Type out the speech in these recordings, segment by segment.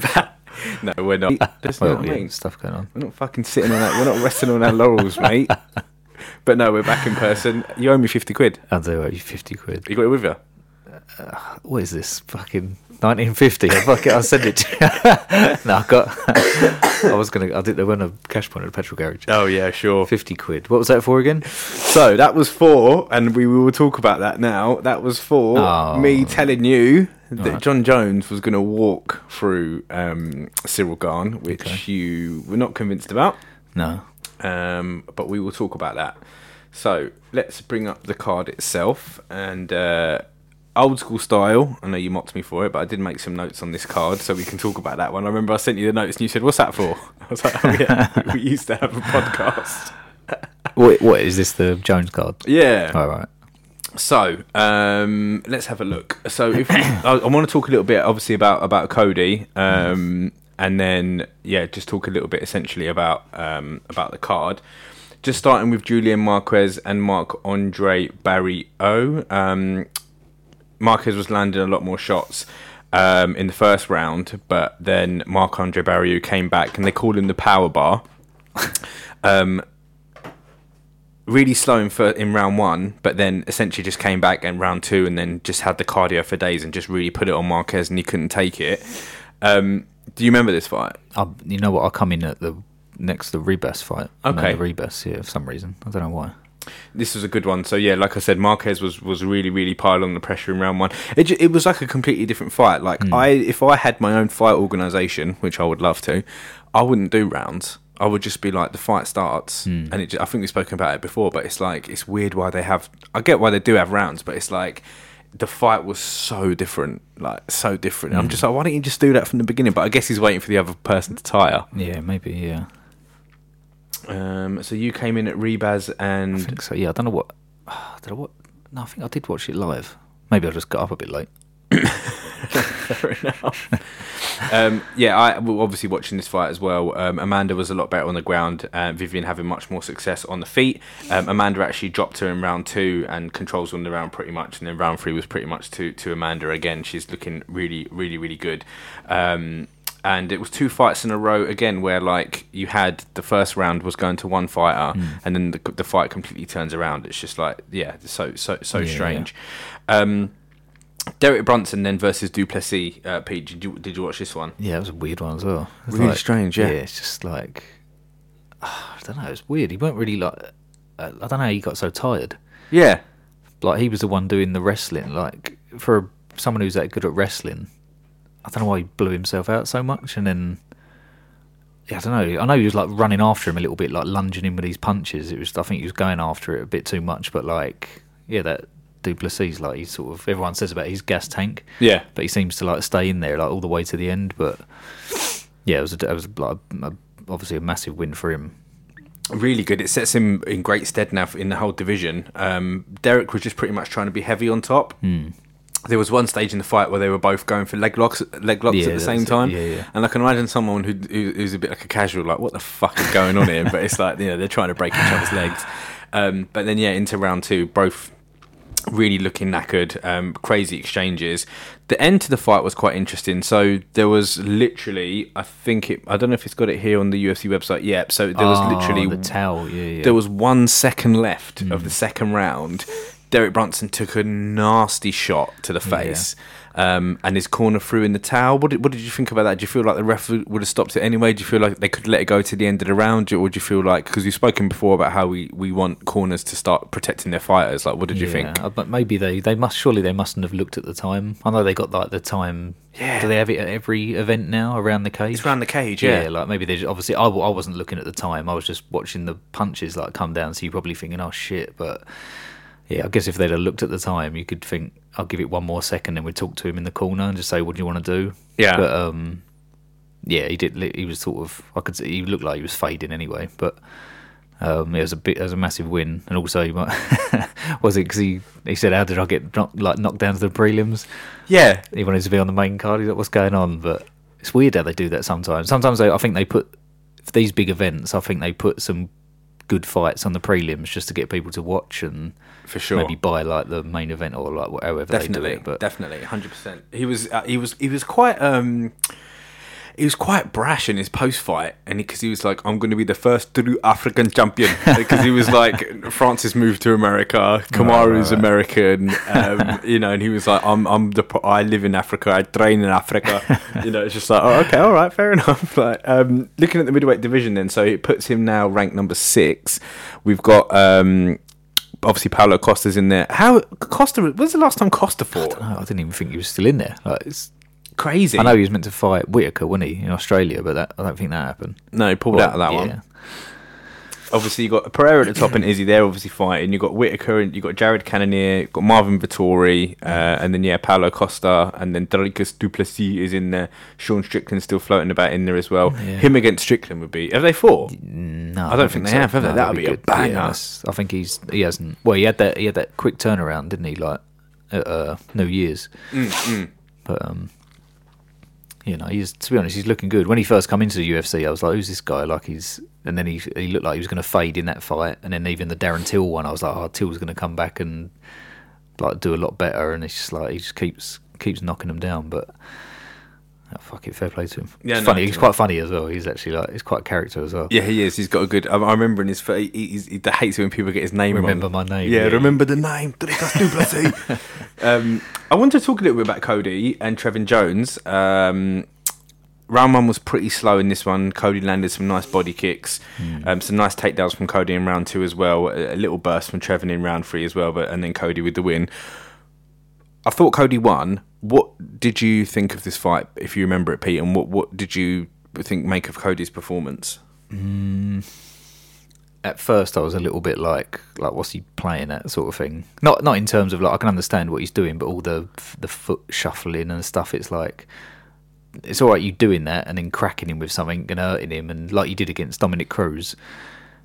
back. No, we're not. That's well, not I yeah, mean. stuff going on. We're not fucking sitting on that. We're not resting on our laurels, mate. But no, we're back in person. You owe me 50 quid. I'll do it. Fifty quid. You got it with you? What is this? Fucking 1950. I fuck it. I'll send it to you. no, I got. I was gonna. I did. There went a cash point at a petrol garage. Oh, yeah, sure. Fifty quid. What was that for again? So that was for, and we will talk about that now. That was for Oh. me telling you that Alright. Jon Jones was going to walk through um, Ciryl Gane, which Okay. you were not convinced about. No. um, but we will talk about that. So let's bring up the card itself and uh, old school style. I know you mocked me for it, but I did make some notes on this card, so we can talk about that one. I remember I sent you the notes and you said, "What's that for?" I was like, "Oh yeah, we used to have a podcast." What? What is this? The Jones card? Yeah. All right. So um, let's have a look. So if I, I want to talk a little bit, obviously about about Cody, um, and then yeah, just talk a little bit essentially about um, about the card. Just starting with Julian Marquez and Marc Andre Barriault. Um, Marquez was landing a lot more shots um, in the first round, but then Marc Andre Barriault came back, and they called him the power bar. um, really slow in, fir- in round one, but then essentially just came back in round two, and then just had the cardio for days, and just really put it on Marquez, and he couldn't take it. Um, do you remember this fight? You know what? I'll come in at the next the Ribas fight. Okay. the Ribas. Yeah, for some reason. I don't know why. This was a good one. So yeah, like I said, Marquez was was really really piling the pressure in round one. It it was like a completely different fight. Like hmm. I, if I had my own fight organization, which I would love to, I wouldn't do rounds. I would just be like the fight starts, hmm. and it. I think we've spoken about it before, but it's like it's weird why they have. I get why they do have rounds, but it's like the fight was so different, like so different. I'm hmm. just like, why don't you just do that from the beginning? But I guess he's waiting for the other person to tire. Yeah, maybe. Yeah. Um, so you came in at Ribas I and think so. Yeah, I don't know what. I what? No, I think I did watch it live. Maybe I just got up a bit late. Fair enough. um, yeah, I well, obviously watching this fight as well. Um, Amanda was a lot better on the ground. Uh, Viviane having much more success on the feet. Um, Amanda actually dropped her in round two and controls on the round pretty much. And then round three was pretty much to to Amanda again. She's looking really, really, really good. Um, and it was two fights in a row again where like you had the first round was going to one fighter and then the, the fight completely turns around it's just like yeah so so so Yeah. strange um Derek Brunson then versus Du Plessis. Uh, Pete, did you did you watch this one? Yeah, it was a weird one as well. Really strange, yeah. Yeah, it's just like I don't know. It's weird. He weren't really like. Uh, I don't know. how He got so tired. Yeah, Like he was the one doing the wrestling. Like for someone who's that good at wrestling, I don't know why he blew himself out so much. And then yeah, I don't know. I know he was like running after him a little bit, like lunging him with these punches. It was. I think he was going after it a bit too much. But like, yeah, that Du Plessis, like he's sort of everyone says about his gas tank. yeah, but he seems to like stay in there like all the way to the end. But yeah, it was a, it was like a, obviously a massive win for him. really good. It sets him in great stead now in the whole division. Um, Derek was just pretty much trying to be heavy on top. Hmm. There was one stage in the fight where they were both going for leg locks, leg locks Yeah, at the same time. Yeah, yeah. And I can imagine someone who, who who's a bit like a casual, like, what the fuck is going on here? But it's like, you know, they're trying to break each other's legs. Um, but then, yeah, into round two, both really looking knackered, um, crazy exchanges. The end to the fight was quite interesting. So there was literally, I think it, I don't know if it's got it here on the UFC website yet. So there was Oh, literally the towel. Yeah, yeah. there was one second left of the second round. Derek Brunson took a nasty shot to the face, um, and his corner threw in the towel. What did, what did you think about that? Do you feel like the ref would have stopped it anyway? Do you feel like they could let it go to the end of the round, or do you feel like because we've spoken before about how we, we want corners to start protecting their fighters? Like, what did you think? But maybe they, they must surely they mustn't have looked at the time. I know they got like the time. Yeah. Do they have it at every event now around the cage? It's around the cage, Yeah, yeah. like maybe they just, obviously I wasn't looking at the time. I was just watching the punches like come down. So you're probably thinking, oh shit. But yeah, I guess if they'd have looked at the time, you could think I'll give it one more second, and we'd talk to him in the corner and just say, what do you want to do? Yeah. But um, yeah, he did. He was sort of. I could see he looked like he was fading anyway, but. Um, it was a bit, it was a massive win, and also he might, was it because he, he said, "How did I get knocked, like knocked down to the prelims?" Yeah, he wanted to be on the main card. He's like, what's going on? But it's weird how they do that sometimes. Sometimes they, I think they put for these big events. I think they put some good fights on the prelims just to get people to watch and for sure. maybe buy like the main event or like whatever definitely, they do it. But definitely, hundred percent. He was uh, he was he was quite um he was quite brash in his post fight, and because he, was like, "I'm going to be the first true African champion," because he was like, Francis moved to America, Kamaru's American, um, you know, and he was like, "I'm I'm the I live in Africa, I train in Africa," you know. It's just like, oh, okay, all right, fair enough. Like um, looking at the middleweight division, then, so it puts him now ranked number six. We've got. Um, Obviously, Paulo Costa's in there. How Costa? When's the last time Costa fought? No, I didn't even think he was still in there. Like, it's, Crazy. I know he was meant to fight Whittaker, wasn't he, in Australia? But that, I don't think that happened. No, he pulled Well, out of that yeah. one. Obviously, you've got Pereira at the top and Izzy there, obviously fighting. You've got Whittaker and you've got Jared Cannonier, you got Marvin Vettori, uh, and then yeah, Paulo Costa, and then Dricus Du Plessis is in there. Sean Strickland's still floating about in there as well. Yeah. Him against Strickland would be. Have they fought? No, I don't think they have, have they? That would be a good. banger. that's- I think he's he hasn't. Well, he had that he had that quick turnaround, didn't he? Like at uh, New Year's. Mm, But um, you know, he's to be honest, he's looking good. When he first come into the UFC, I was like, "Who's this guy?" Like he's, and then he he looked like he was going to fade in that fight, and then even the Darren Till one, I was like, "Oh, Till's going to come back and like do a lot better," and it's just like he just keeps keeps knocking them down, but. Oh, fuck it, fair play to him. Yeah, It's no, funny. He's quite funny as well. He's actually like he's quite a character as well. Yeah, he is. He's got a good. I, I remember in his. He, he's, he hates it when people get his name Remember wrong. my name, Yeah, yeah. remember the name. Um, I want to talk a little bit about Cody and Trevin Jones. Um, round one was pretty slow in this one. Cody landed some nice body kicks, um, some nice takedowns from Cody in round two as well. A, a little burst from Trevin in round three as well, but and then Cody with the win. I thought Cody won. What did you think of this fight, if you remember it, Pete? And what what did you think make of Cody's performance? Mm. at first I was a little bit like like what's he playing at sort of thing. Not not in terms of like I can understand what he's doing, but all the the foot shuffling and stuff. It's like it's all right you doing that and then cracking him with something and hurting him, and like you did against Dominick Cruz,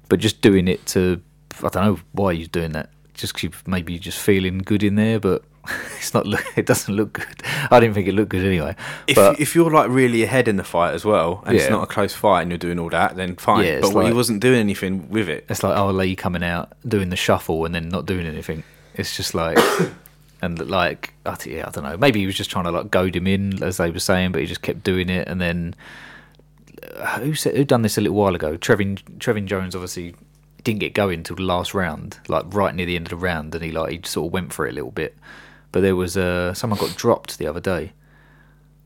but just doing it to I don't know why you're doing that. Just maybe you're just feeling good in there, but it's not. Look, it doesn't look good. I didn't think it looked good anyway. If, but if you're like really ahead in the fight as well, and it's not a close fight, and you're doing all that, then fine. Yeah, but it's he wasn't doing anything with it. it's like oh Lee coming out doing the shuffle and then not doing anything. It's just like and like I yeah, I don't know. Maybe he was just trying to like goad him in, as they were saying, but he just kept doing it. And then uh, who said who done this a little while ago? Trevin Trevin Jones obviously didn't get going till the last round, like right near the end of the round, and he like he sort of went for it a little bit. But there was uh, someone got dropped the other day.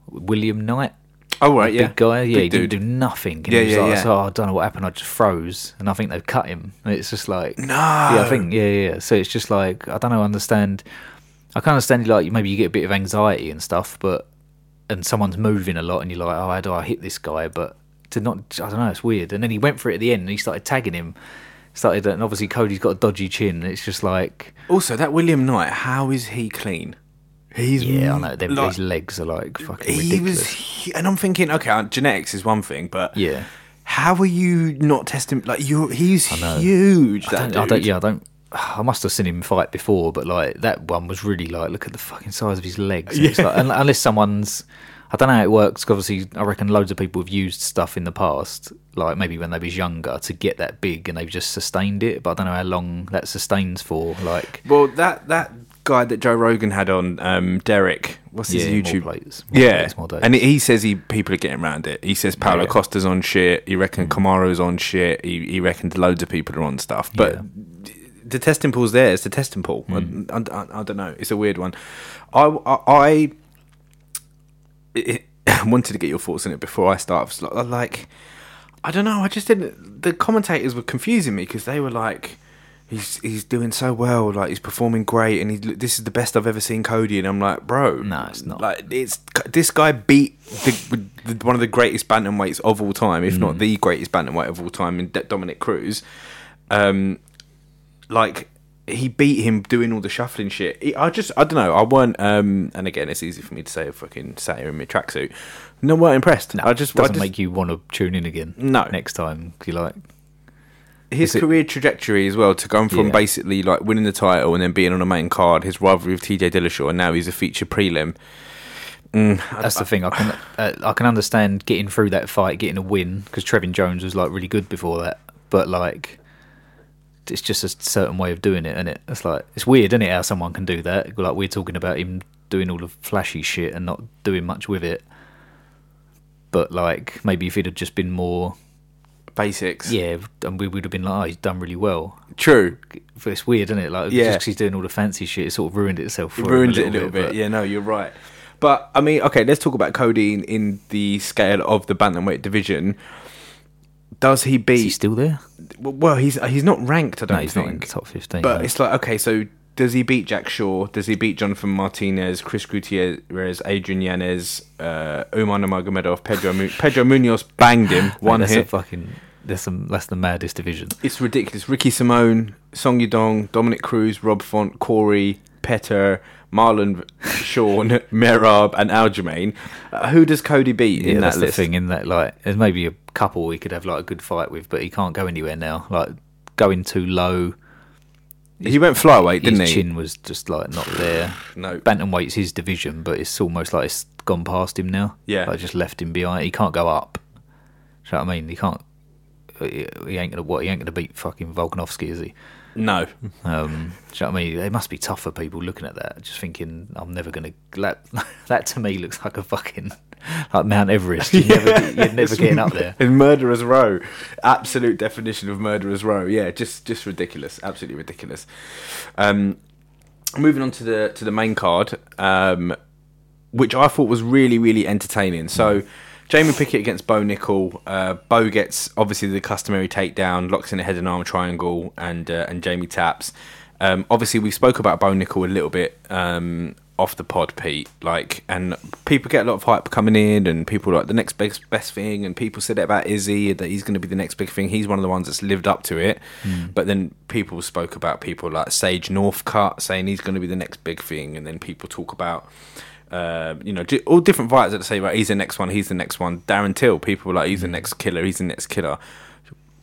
William Knight, Oh right, yeah, big guy. Yeah, Big he dude. didn't do nothing. And Yeah, he was yeah, like, yeah. Oh, I don't know what happened. I just froze, and I think they've cut him. And it's just like, No. yeah, I think, yeah, yeah. yeah. So it's just like, I don't know, understand. I can understand, like, maybe you get a bit of anxiety and stuff, but and someone's moving a lot, and you're like, oh, how do I hit this guy? But to not, I don't know, it's weird. And then he went for it at the end, and he started tagging him. Started, and obviously Cody's got a dodgy chin. It's just like, Also, that William Knight, how is he clean? He's yeah, I know. Them, like- his legs are like fucking he ridiculous. was, he- and I'm thinking, okay, uh, genetics is one thing, but Yeah. how are you not testing? Like you, he's huge. I don't, I don't, yeah, I don't. I must have seen him fight before, but like that one was really like, look at the fucking size of his legs. And It's like, unless someone's, I don't know how it works. 'cause obviously, I reckon loads of people have used stuff in the past, like maybe when they was younger, to get that big, and they've just sustained it. But I don't know how long that sustains for. Like, Well, that that guy that Joe Rogan had on, um, Derek, what's his Yeah, more YouTube? plates, more yeah, plates, more and he says he people are getting around it. He says Paulo Yeah. Mm. Costa's on shit. He reckon Kamaru's on shit. He, he reckons loads of people are on stuff. But Yeah. the testing pool's there. It's the testing pool. Mm. I, I, I don't know. It's a weird one. I I, I it, wanted to get your thoughts on it before I start. I like- I don't know. I just didn't. The commentators were confusing me because they were like, "He's he's doing so well. Like he's performing great, and he this is the best I've ever seen Cody." And I'm like, "Bro, No, it's not. Like it's this guy beat the, the, one of the greatest bantamweights of all time, if Mm. not the greatest bantamweight of all time, in Dominick Cruz. Um, like he beat him doing all the shuffling shit. He- I just, I don't know. I weren't. Um, and again, it's easy for me to say. I fucking sat here in my tracksuit. No, weren't impressed. No, I just, I doesn't just make you want to tune in again. No. next time you're like, his it- career trajectory as well to go from Yeah. basically like winning the title and then being on a main card, his rivalry with TJ Dillashaw, and now he's a feature prelim. Mm, I- That's the thing. I can uh, I can understand getting through that fight, getting a win because Trevin Jones was like really good before that. But like, it's just a certain way of doing it, and it? It's like it's weird, isn't it? How someone can do that? Like we're talking about him doing all the flashy shit and not doing much with it. But like maybe if it had just been more, Basics. yeah, and we would have been like, oh, he's done really well. True. But it's weird, isn't it? Like Yeah. just he's doing all the fancy shit, it sort of ruined itself. For It ruined it a little bit. but- Yeah, no, you're right. But I mean, okay, let's talk about Cody in, in the scale of the bantamweight division. Does he Is he beat? still there? Well, he's he's not ranked. I don't No, he's not in the think. top fifteen. But no. it's like okay, so does he beat Jack Shaw? Does he beat Jonathan Martinez, Chris Gutierrez, Adrian Yanez, uh, Umar Nurmagomedov, Pedro Mu- Pedro Munhoz banged him one hit. A fucking, that's, some, that's the maddest division. It's ridiculous. Ricky Simone, Song Yadong, Dominick Cruz, Rob Font, Corey, Petr, Marlon, Sean, Merab, and Aljamain. Uh, who does Cody beat Yeah, in that's that the list? thing. In that, like, there's maybe a couple we could have like a good fight with, but he can't go anywhere now. Like going too low. He went flyweight, didn't his he? chin was just like not there. No. Bantamweight's his division, but it's almost like it's gone past him now. Yeah. like just left him behind. He can't go up. Do you know what I mean? He can't. He he ain't gonna what? He ain't gonna beat fucking Volkanovski, is he? No. Um, do you know what I mean? It must be tough for people looking at that, just thinking, I'm never going to. That, that to me looks like a fucking. like Mount Everest. You're never, you're never getting up there. In Murderer's Row. Absolute definition of Murderer's Row. Yeah, just just ridiculous. Absolutely ridiculous. Um, moving on to the to the main card, um, which I thought was really really entertaining. So. Jamie Pickett against Bo Nickal. Uh, Bo gets obviously the customary takedown, locks in a head and arm triangle, and uh, and Jamie taps. Um, obviously, we spoke about Bo Nickal a little bit um, off the pod, Pete. Like, and people get a lot of hype coming in, and people are like the next best best thing, and people said it about Izzy that he's going to be the next big thing. He's one of the ones that's lived up to it. But then people spoke about people like Sage Northcutt saying he's going to be the next big thing, and then people talk about. Uh, you know, all different fighters that say, right, he's the next one, he's the next one. Darren Till, people were like, he's the next killer, he's the next killer.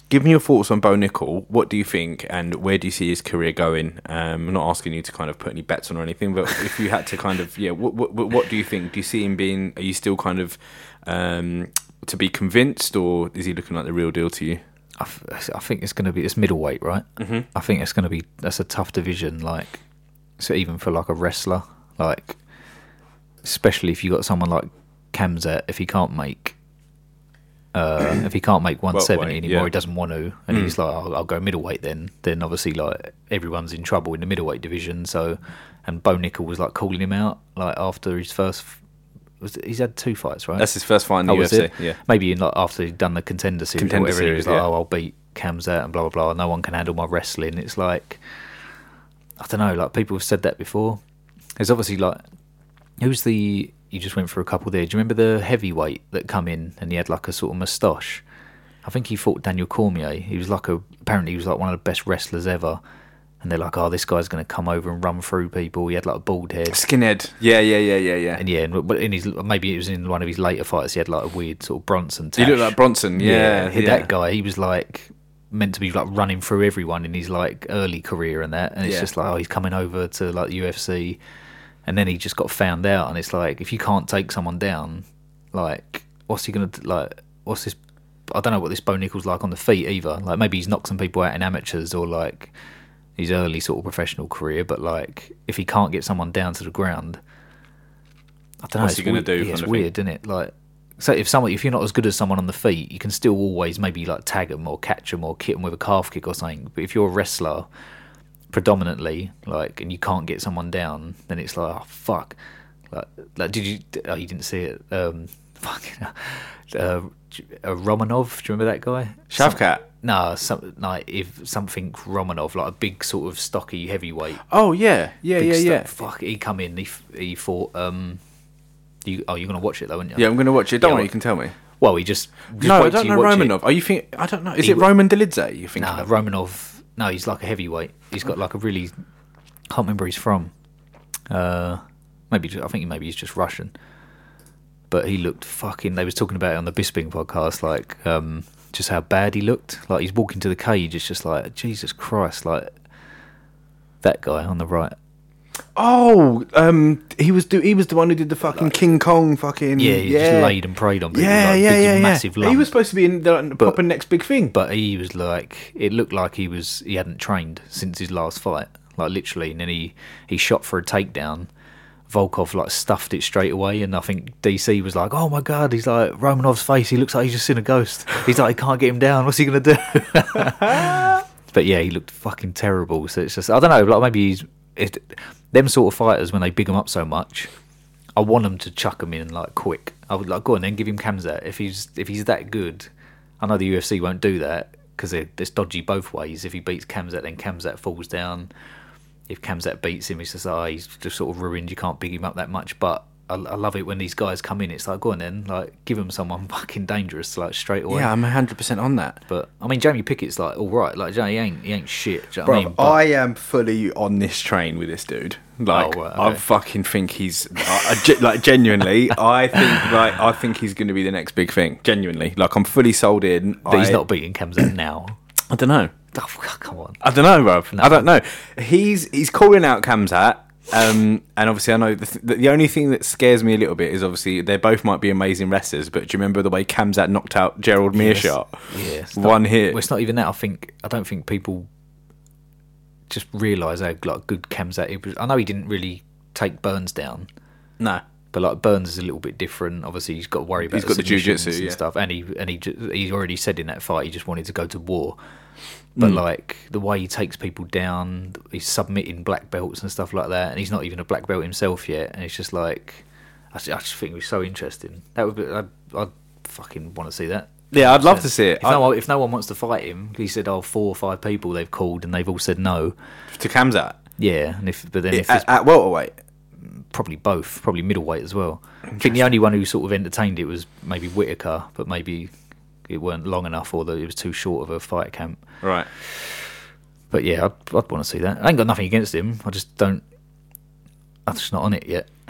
Give me your thoughts on Bo Nickal. What do you think, and where do you see his career going? Um, I'm not asking you to kind of put any bets on or anything, but if you had to kind of, yeah, what, what, what do you think? Do you see him being? Are you still kind of um, to be convinced, or is he looking like the real deal to you? I, f- I think it's going to be it's middleweight, right? Mm-hmm. I think it's going to be that's a tough division. Like, so even for like a wrestler, like, especially if you got someone like Khamzat, if he can't make, uh, if he can't make one seventy Welterweight, anymore, yeah. he doesn't want to, and he's like, I'll, I'll go middleweight then. Then obviously, like everyone's in trouble in the middleweight division. So, and Bo Nickal was like calling him out, like after his first. Was he's had two fights, right? That's his first fight in the Oh, UFC. Yeah, Maybe in, like, after he'd done the contender series Contender whatever, he series, was like, yeah. "Oh, I'll beat Khamzat and blah blah blah. No one can handle my wrestling." It's like, I don't know. Like people have said that before. There's obviously like, who's the? You just went for a couple there. Do you remember the heavyweight that come in and he had like a sort of moustache? I think he fought Daniel Cormier. He was like a apparently he was like one of the best wrestlers ever. And they're like, "Oh, this guy's going to come over and run through people." He had like a bald head. skinhead. Yeah, yeah, yeah, yeah, yeah. And yeah, and- but in his maybe it was in one of his later fights, he had like a weird sort of Bronson. He tash. looked like Bronson. Yeah, he- yeah. that guy. He was like meant to be like running through everyone in his like early career and that, and it's Yeah. just like oh, he's coming over to like the UFC, and then he just got found out, and it's like if you can't take someone down, like what's he gonna do? like? What's this? I don't know what this Bo Nichols like on the feet either. Like maybe he's knocked some people out in amateurs or like his early sort of professional career, but like if he can't get someone down to the ground, I don't know. What's he gonna weird- do Yeah, it's weird, isn't it? Like, so if someone, if you're not as good as someone on the feet, you can still always maybe like tag them or catch them or hit them with a calf kick or something. But if you're a wrestler, predominantly, like, and you can't get someone down, then it's like, oh fuck. Like, like did you? Oh, you didn't see it. Um, fucking. Uh, uh, Romanov, do you remember that guy? Shavkat. No, some like if something Romanov, like a big sort of stocky heavyweight. Oh yeah, yeah, yeah, sto- yeah. Fuck, he come in. He he fought. Um, you oh, you're gonna watch it though, aren't you? Yeah, I'm gonna watch it. Don't Yeah, worry, you can tell me. Well, he just, just no, I don't know watch it. Romanov. Are you think? I don't know. Is He it Roman Dolidze? You think? Nah, Romanov. No, he's like a heavyweight. He's got like a really. Can't remember he's from. Uh, maybe I think maybe he's just Russian. But he looked fucking. They was talking about it on the Bisping podcast, like um, just how bad he looked. Like he's walking to the cage, it's just like Jesus Christ, like that guy on the right. Oh, um, he was do, he was the one who did the fucking King Kong fucking Yeah, he just laid and prayed on people. Yeah, like, yeah, big, yeah, yeah. massive He lump. was supposed to be in the, the proper next big thing. but he was like it looked like he was he hadn't trained since his last fight like literally and then he he shot for a takedown Volkov like stuffed it straight away, and I think DC was like, "Oh my god!" He's like Romanov's face. He looks like he's just seen a ghost. He's like, "He can't get him down. What's he gonna do?" but yeah, he looked fucking terrible. So it's just I don't know. Like maybe he's it, them sort of fighters when they big him up so much. I want them to chuck him in like quick. I would like go on then give him Khamzat if he's if he's that good. I know the UFC won't do that because it's dodgy both ways. If he beats Khamzat, then Khamzat falls down if Khamzat beats him, it's just oh, he's just sort of ruined. You can't big him up that much. But I, I, love it when these guys come in. It's like go on then, like give them someone fucking dangerous, like straight away. Yeah, I'm 100 percent on that. But I mean, Jamie Pickett's like all right. Like he ain't he ain't shit. Do you know Bro, what I mean? But, I am fully on this train with this dude. Like Oh, right, okay. I fucking think he's I, I like genuinely. I think like I think he's going to be the next big thing. Genuinely, like I'm fully sold in. but he's not beating Khamzat now. I don't know. Oh, come on. I don't know, bruv. I don't know. He's he's calling out Khamzat. Um, and obviously, I know the, th- the only thing that scares me a little bit is obviously they both might be amazing wrestlers, but do you remember the way Khamzat knocked out Gerald Meerschaert? Yeah, One not- hit. Well, it's not even that. I think I don't think people just realise how like good Khamzat is. I know he didn't really take Burns down. No. But like Burns is a little bit different. Obviously, he's got to worry about He's got the jiu-jitsu, and yeah. stuff, and he and he he already said in that fight he just wanted to go to war. But mm. like the way he takes people down, he's submitting black belts and stuff like that, and he's not even a black belt himself yet. And it's just like, I just, I just think it was so interesting. That would be, I'd, I'd fucking want to see that. Yeah, I'd love to see it. If no, one, if no one wants to fight him, he said, "Oh, four or five people they've called, and they've all said no." to Khamzat Yeah, and if but then if at, at welterweight. probably both, probably middleweight as well. I think the only one who sort of entertained it was maybe Whittaker, but maybe it weren't long enough or that it was too short of a fight camp. Right. But yeah, I'd, I'd want to see that. I ain't got nothing against him. I just don't. I'm just not on it yet.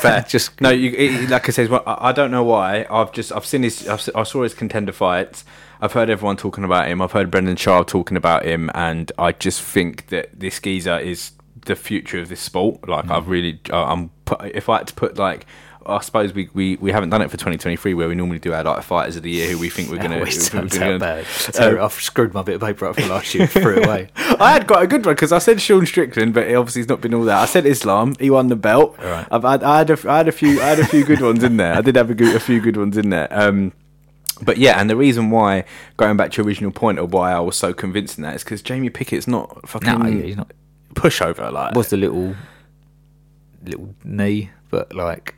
Fair. Just- no, you, it, like I said, well, I I don't know why. I've just I've seen his. I've, I saw his contender fights. I've heard everyone talking about him. I've heard Brendan Sharp talking about him, and I just think that this geezer is the future of this sport. Like hmm. I've really, I'm. If I had to put like. I suppose we, we, we haven't done it for 2023 where we normally do our like fighters of the year who we think we're going to. turns out bad. So I've screwed my bit of paper up for last year, threw it away. I had quite a good one because I said Sean Strickland, but obviously he's not been all that. I said Islam, he won the belt. Right. I've had, I had a, I had a few I had a few good ones in there. I did have a, good, a few good ones in there. Um, but yeah, and the reason why going back to your original point of why I was so convinced in that is because Jamie Pickett's not fucking No, he's not. pushover like. Was the little little knee, but like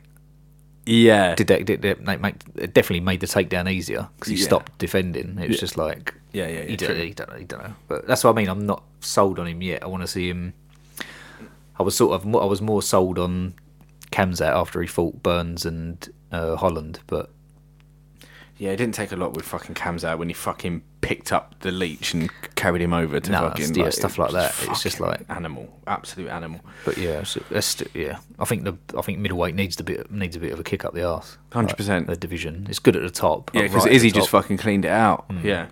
yeah, did that did that make, make it definitely made the takedown easier because he Yeah. stopped defending. It was Yeah. just like Yeah, yeah, yeah, he, true. don't, don't he don't know. But that's what I mean. I'm not sold on him yet. I want to see him. I was sort of I was more sold on Khamzat after he fought Burns and uh, Holland, but yeah. It didn't take a lot with fucking Khamzat when he fucking picked up the leech and carried him over to No, fucking yeah, like, stuff like that. It's just fucking like- animal, absolute animal. but yeah, so that's st- yeah. I think the I think middleweight needs the bit needs a bit of a kick up the arse. 100%. the division. It's good at the top. Yeah, like, because right at Izzy just top. fucking cleaned it out. Mm. Yeah.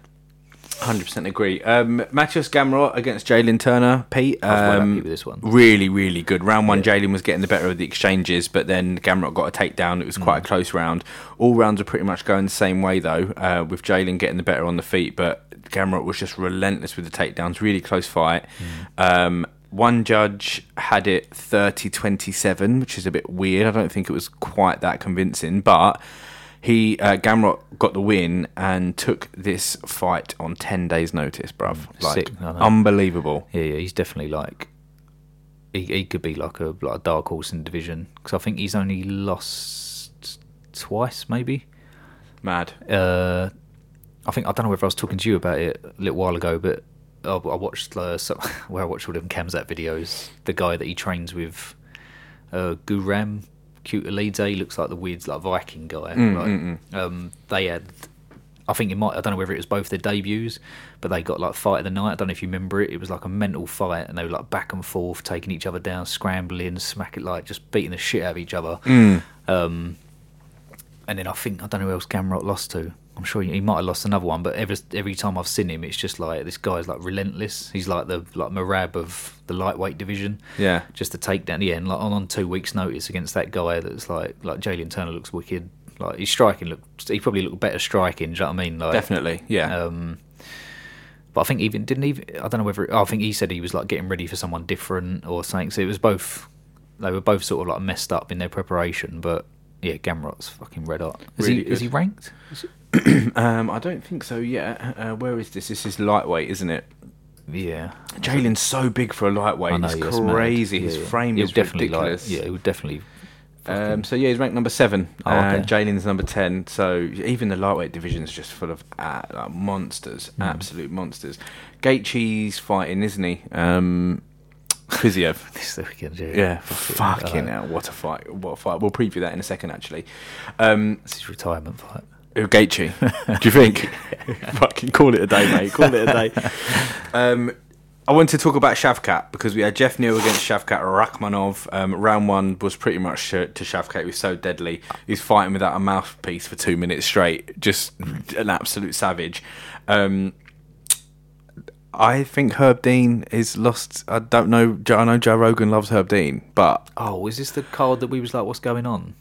Hundred percent agree. Um, Matthias Gamrot against Jalen Turner, Pete. I was Um, happy with this one. Really, really good. Round one, Jalen was getting the better of the exchanges, but then Gamrot got a takedown. It was quite a Mm. close round. All rounds are pretty much going the same way though, uh, with Jalen getting the better on the feet, but Gamrot was just relentless with the takedowns. Really close fight. Mm. Um, one judge had it 30-27, which is a bit weird. I don't think it was quite that convincing, but he uh, Gamrot got the win and took this fight on ten days' notice, bruv. Like Sick, unbelievable. Yeah, yeah, he's definitely like he, he could be like a like a dark horse in the division because I think he's only lost twice, maybe. Mad. Uh, I think I don't know whether I was talking to you about it a little while ago, but I, I watched uh, some, where I watched all of them Khamzat videos. The guy that he trains with, uh, Guram Kutalidze, he looks like the weird like Viking guy. Mm, like, Um, they had, I think it might. I don't know whether it was both their debuts, but they got like fight of the night. I don't know if you remember it. It was like a mental fight, and they were like back and forth, taking each other down, scrambling, smacking like just beating the shit out of each other. Mm. Um, and then I think I don't know who else Gamrot lost to. I'm sure he, he might have lost another one, but every every time I've seen him, it's just like this guy's like relentless. He's like the like Merab of the lightweight division. Yeah. Just to take down, yeah, and like on, on two weeks' notice against that guy that's like like Jalen Turner looks wicked. Like his striking look, he probably looked better striking. Do you know what I mean? Like, Definitely. Yeah. um, but I think even didn't even I don't know whether I think he said he was like getting ready for someone different or something. So it was both they were both sort of like messed up in their preparation, but yeah, Gamrot's fucking red hot. Is Really he is he ranked? Is it- Um, I don't think so yet. Uh, where is this? This is lightweight, isn't it? Yeah, Jalen's so big for a lightweight. Know it's he is mad. crazy. His yeah. frame is definitely ridiculous. Like, yeah, he would definitely. Um, so yeah, he's ranked number seven. Oh, and okay. Jalen's number ten. So even the lightweight division is just full of uh, like monsters, Hmm. absolute monsters. Gaethje's fighting, isn't he? Um, Fiziev. This weekend, yeah. yeah, Fuck fucking Uh, hell, what a fight! What a fight! We'll preview that in a second, actually. Um, It's his retirement fight. Gaethje? Do you think? Fucking call it a day, mate. Call it a day. Um, I wanted to talk about Shavkat because we had Jeff Neal against Shavkat Rakhmonov. Um, round one was pretty much to, to Shavkat. He was so deadly. He's fighting without a mouthpiece for two minutes straight. Just an absolute savage. Um, I think Herb Dean is lost. I don't know. I know Joe Rogan loves Herb Dean, but Oh, is this the card that we was like, what's going on?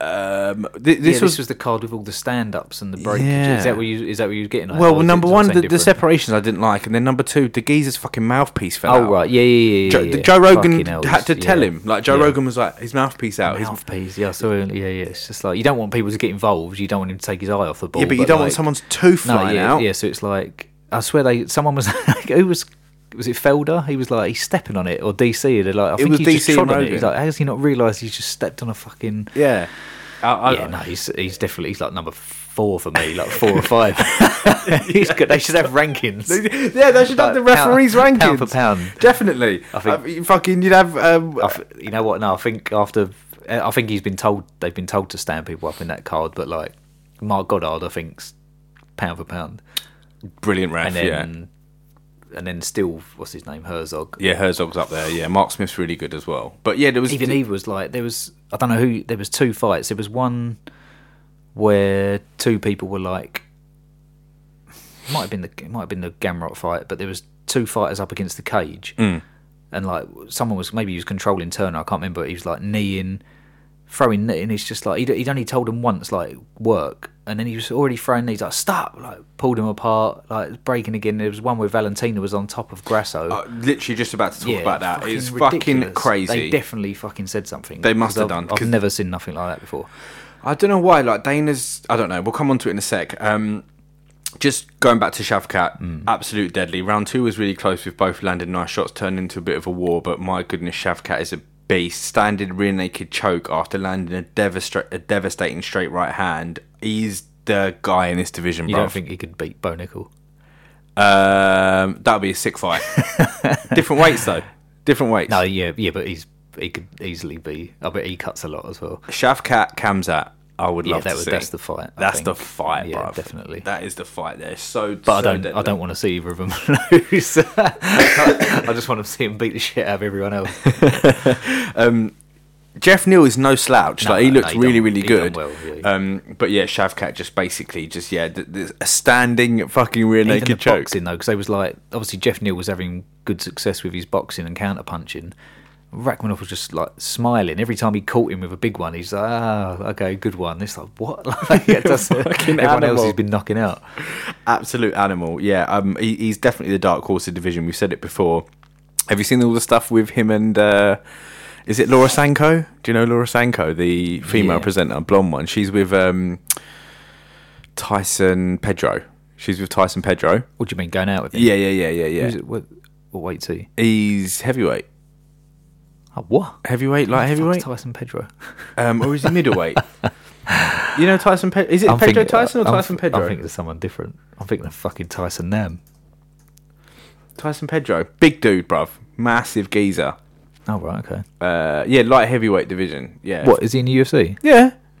Um, th- This, yeah, was this was the card with all the stand-ups and the breakage. Yeah. Is that what you is that what you were getting? At? Well, it number one, the, the separations I didn't like, and then number two, the geezer's fucking mouthpiece fell out. Oh out. right, yeah, yeah, yeah. Joe, yeah. Joe Rogan Fucking had to tell him, like Joe. Rogan was like, his mouthpiece out. His, mouthpiece. Yeah, so yeah, yeah. It's just like you don't want people to get involved. You don't want him to take his eye off the ball. yeah, but you don't want someone's tooth No, flying yeah, out. yeah. So it's like I swear they someone was like, who was was it Felder? He was like he's stepping on it or DC. They're like I think was he just DC trod and on it. He's like, how has he not realised he's just stepped on a fucking? Yeah. I, I, yeah, no, he's he's definitely he's like number four for me, like four or five. he's good. They should have rankings. yeah, they should have the Like, pound- referees' rankings. pound for pound. Definitely. I I think- think fucking you'd have. Um, I f- you know what? No, I think after I think he's been told they've been told to stand people up in that card, but like Marc Goddard, I think's pound for pound, brilliant ref. and then yeah. And then still what's his name Herzog. Yeah, Herzog's up there. Yeah, Mark Smith's really good as well. But yeah, there was Even he was like there was I don't know who there was two fights. There was one where two people were like it might have been the might have been the Gamrot fight, but there was two fighters up against the cage. Mm. and like someone was maybe he was controlling Turner. I can't remember. He was like kneeing, throwing and he's just like he'd, he'd only told him once like work, and then he was already throwing these like stop, like pulled him apart, like breaking again. There was one where Valentina was on top of Grasso. uh, literally just about to talk about that. fucking It's fucking crazy. They definitely fucking said something. They must have done, I've, 'cause- I've never seen nothing like that before. I don't know why. Like Dana's, I don't know. We'll come on to it in a sec. Um, just going back to Shavkat, Mm. absolute deadly. Round two was really close with both landing nice shots, turned into a bit of a war. But my goodness, Shavkat is a beast. Standing rear naked choke after landing a, devastra- a devastating straight right hand. He's the guy in this division, You bro. don't think he could beat Bo Nickal? um, that would be a sick fight. Different weights though. Different weights. No, yeah, yeah, but he's he could easily be. I bet he cuts a lot as well. Shavkat Khamzat. I would Yeah, love that to was see. that's the fight. I That's think. the fight, Yeah, bro. definitely. That is the fight. There, so. But so I don't. I don't want to see either of them lose. I just want to see him beat the shit out of everyone else. Jeff Neal is no slouch. No, like he no, looks he really, really good. well, yeah. Um, but yeah, Shavkat just basically just yeah, th- th- a standing fucking rear Even the naked choke. boxing though, because they was like obviously Jeff Neal was having good success with his boxing and counter punching. Rakhmonov was just like smiling every time he caught him with a big one. He's like, ah, okay, good one. It's like what? Like, yeah, that's, Fucking everyone else animal. has been knocking out. Absolute animal. Yeah, um, he, he's definitely the dark horse of division. We've said it before. Have you seen all the stuff with him and? Uh, is it Laura Sanko? Do you know Laura Sanko, the female Yeah. presenter, blonde one? She's with um, Tyson Pedro. She's with Tyson Pedro. What do you mean going out with him? Yeah, yeah, yeah, yeah, yeah. Who's it, what, what weight is he? He's heavyweight. Oh, what? Heavyweight, light heavyweight. Tyson Pedro. Um, or is he middleweight? you know Tyson Pedro? Is it I'm Pedro thinking- Tyson or I'm Tyson Pedro? I'm thinking of someone different. I'm thinking of fucking Tyson Nam. Tyson Pedro, big dude, bruv, massive geezer. Oh right, okay. Uh, yeah, light heavyweight division. Yeah. What is he in the UFC? Yeah.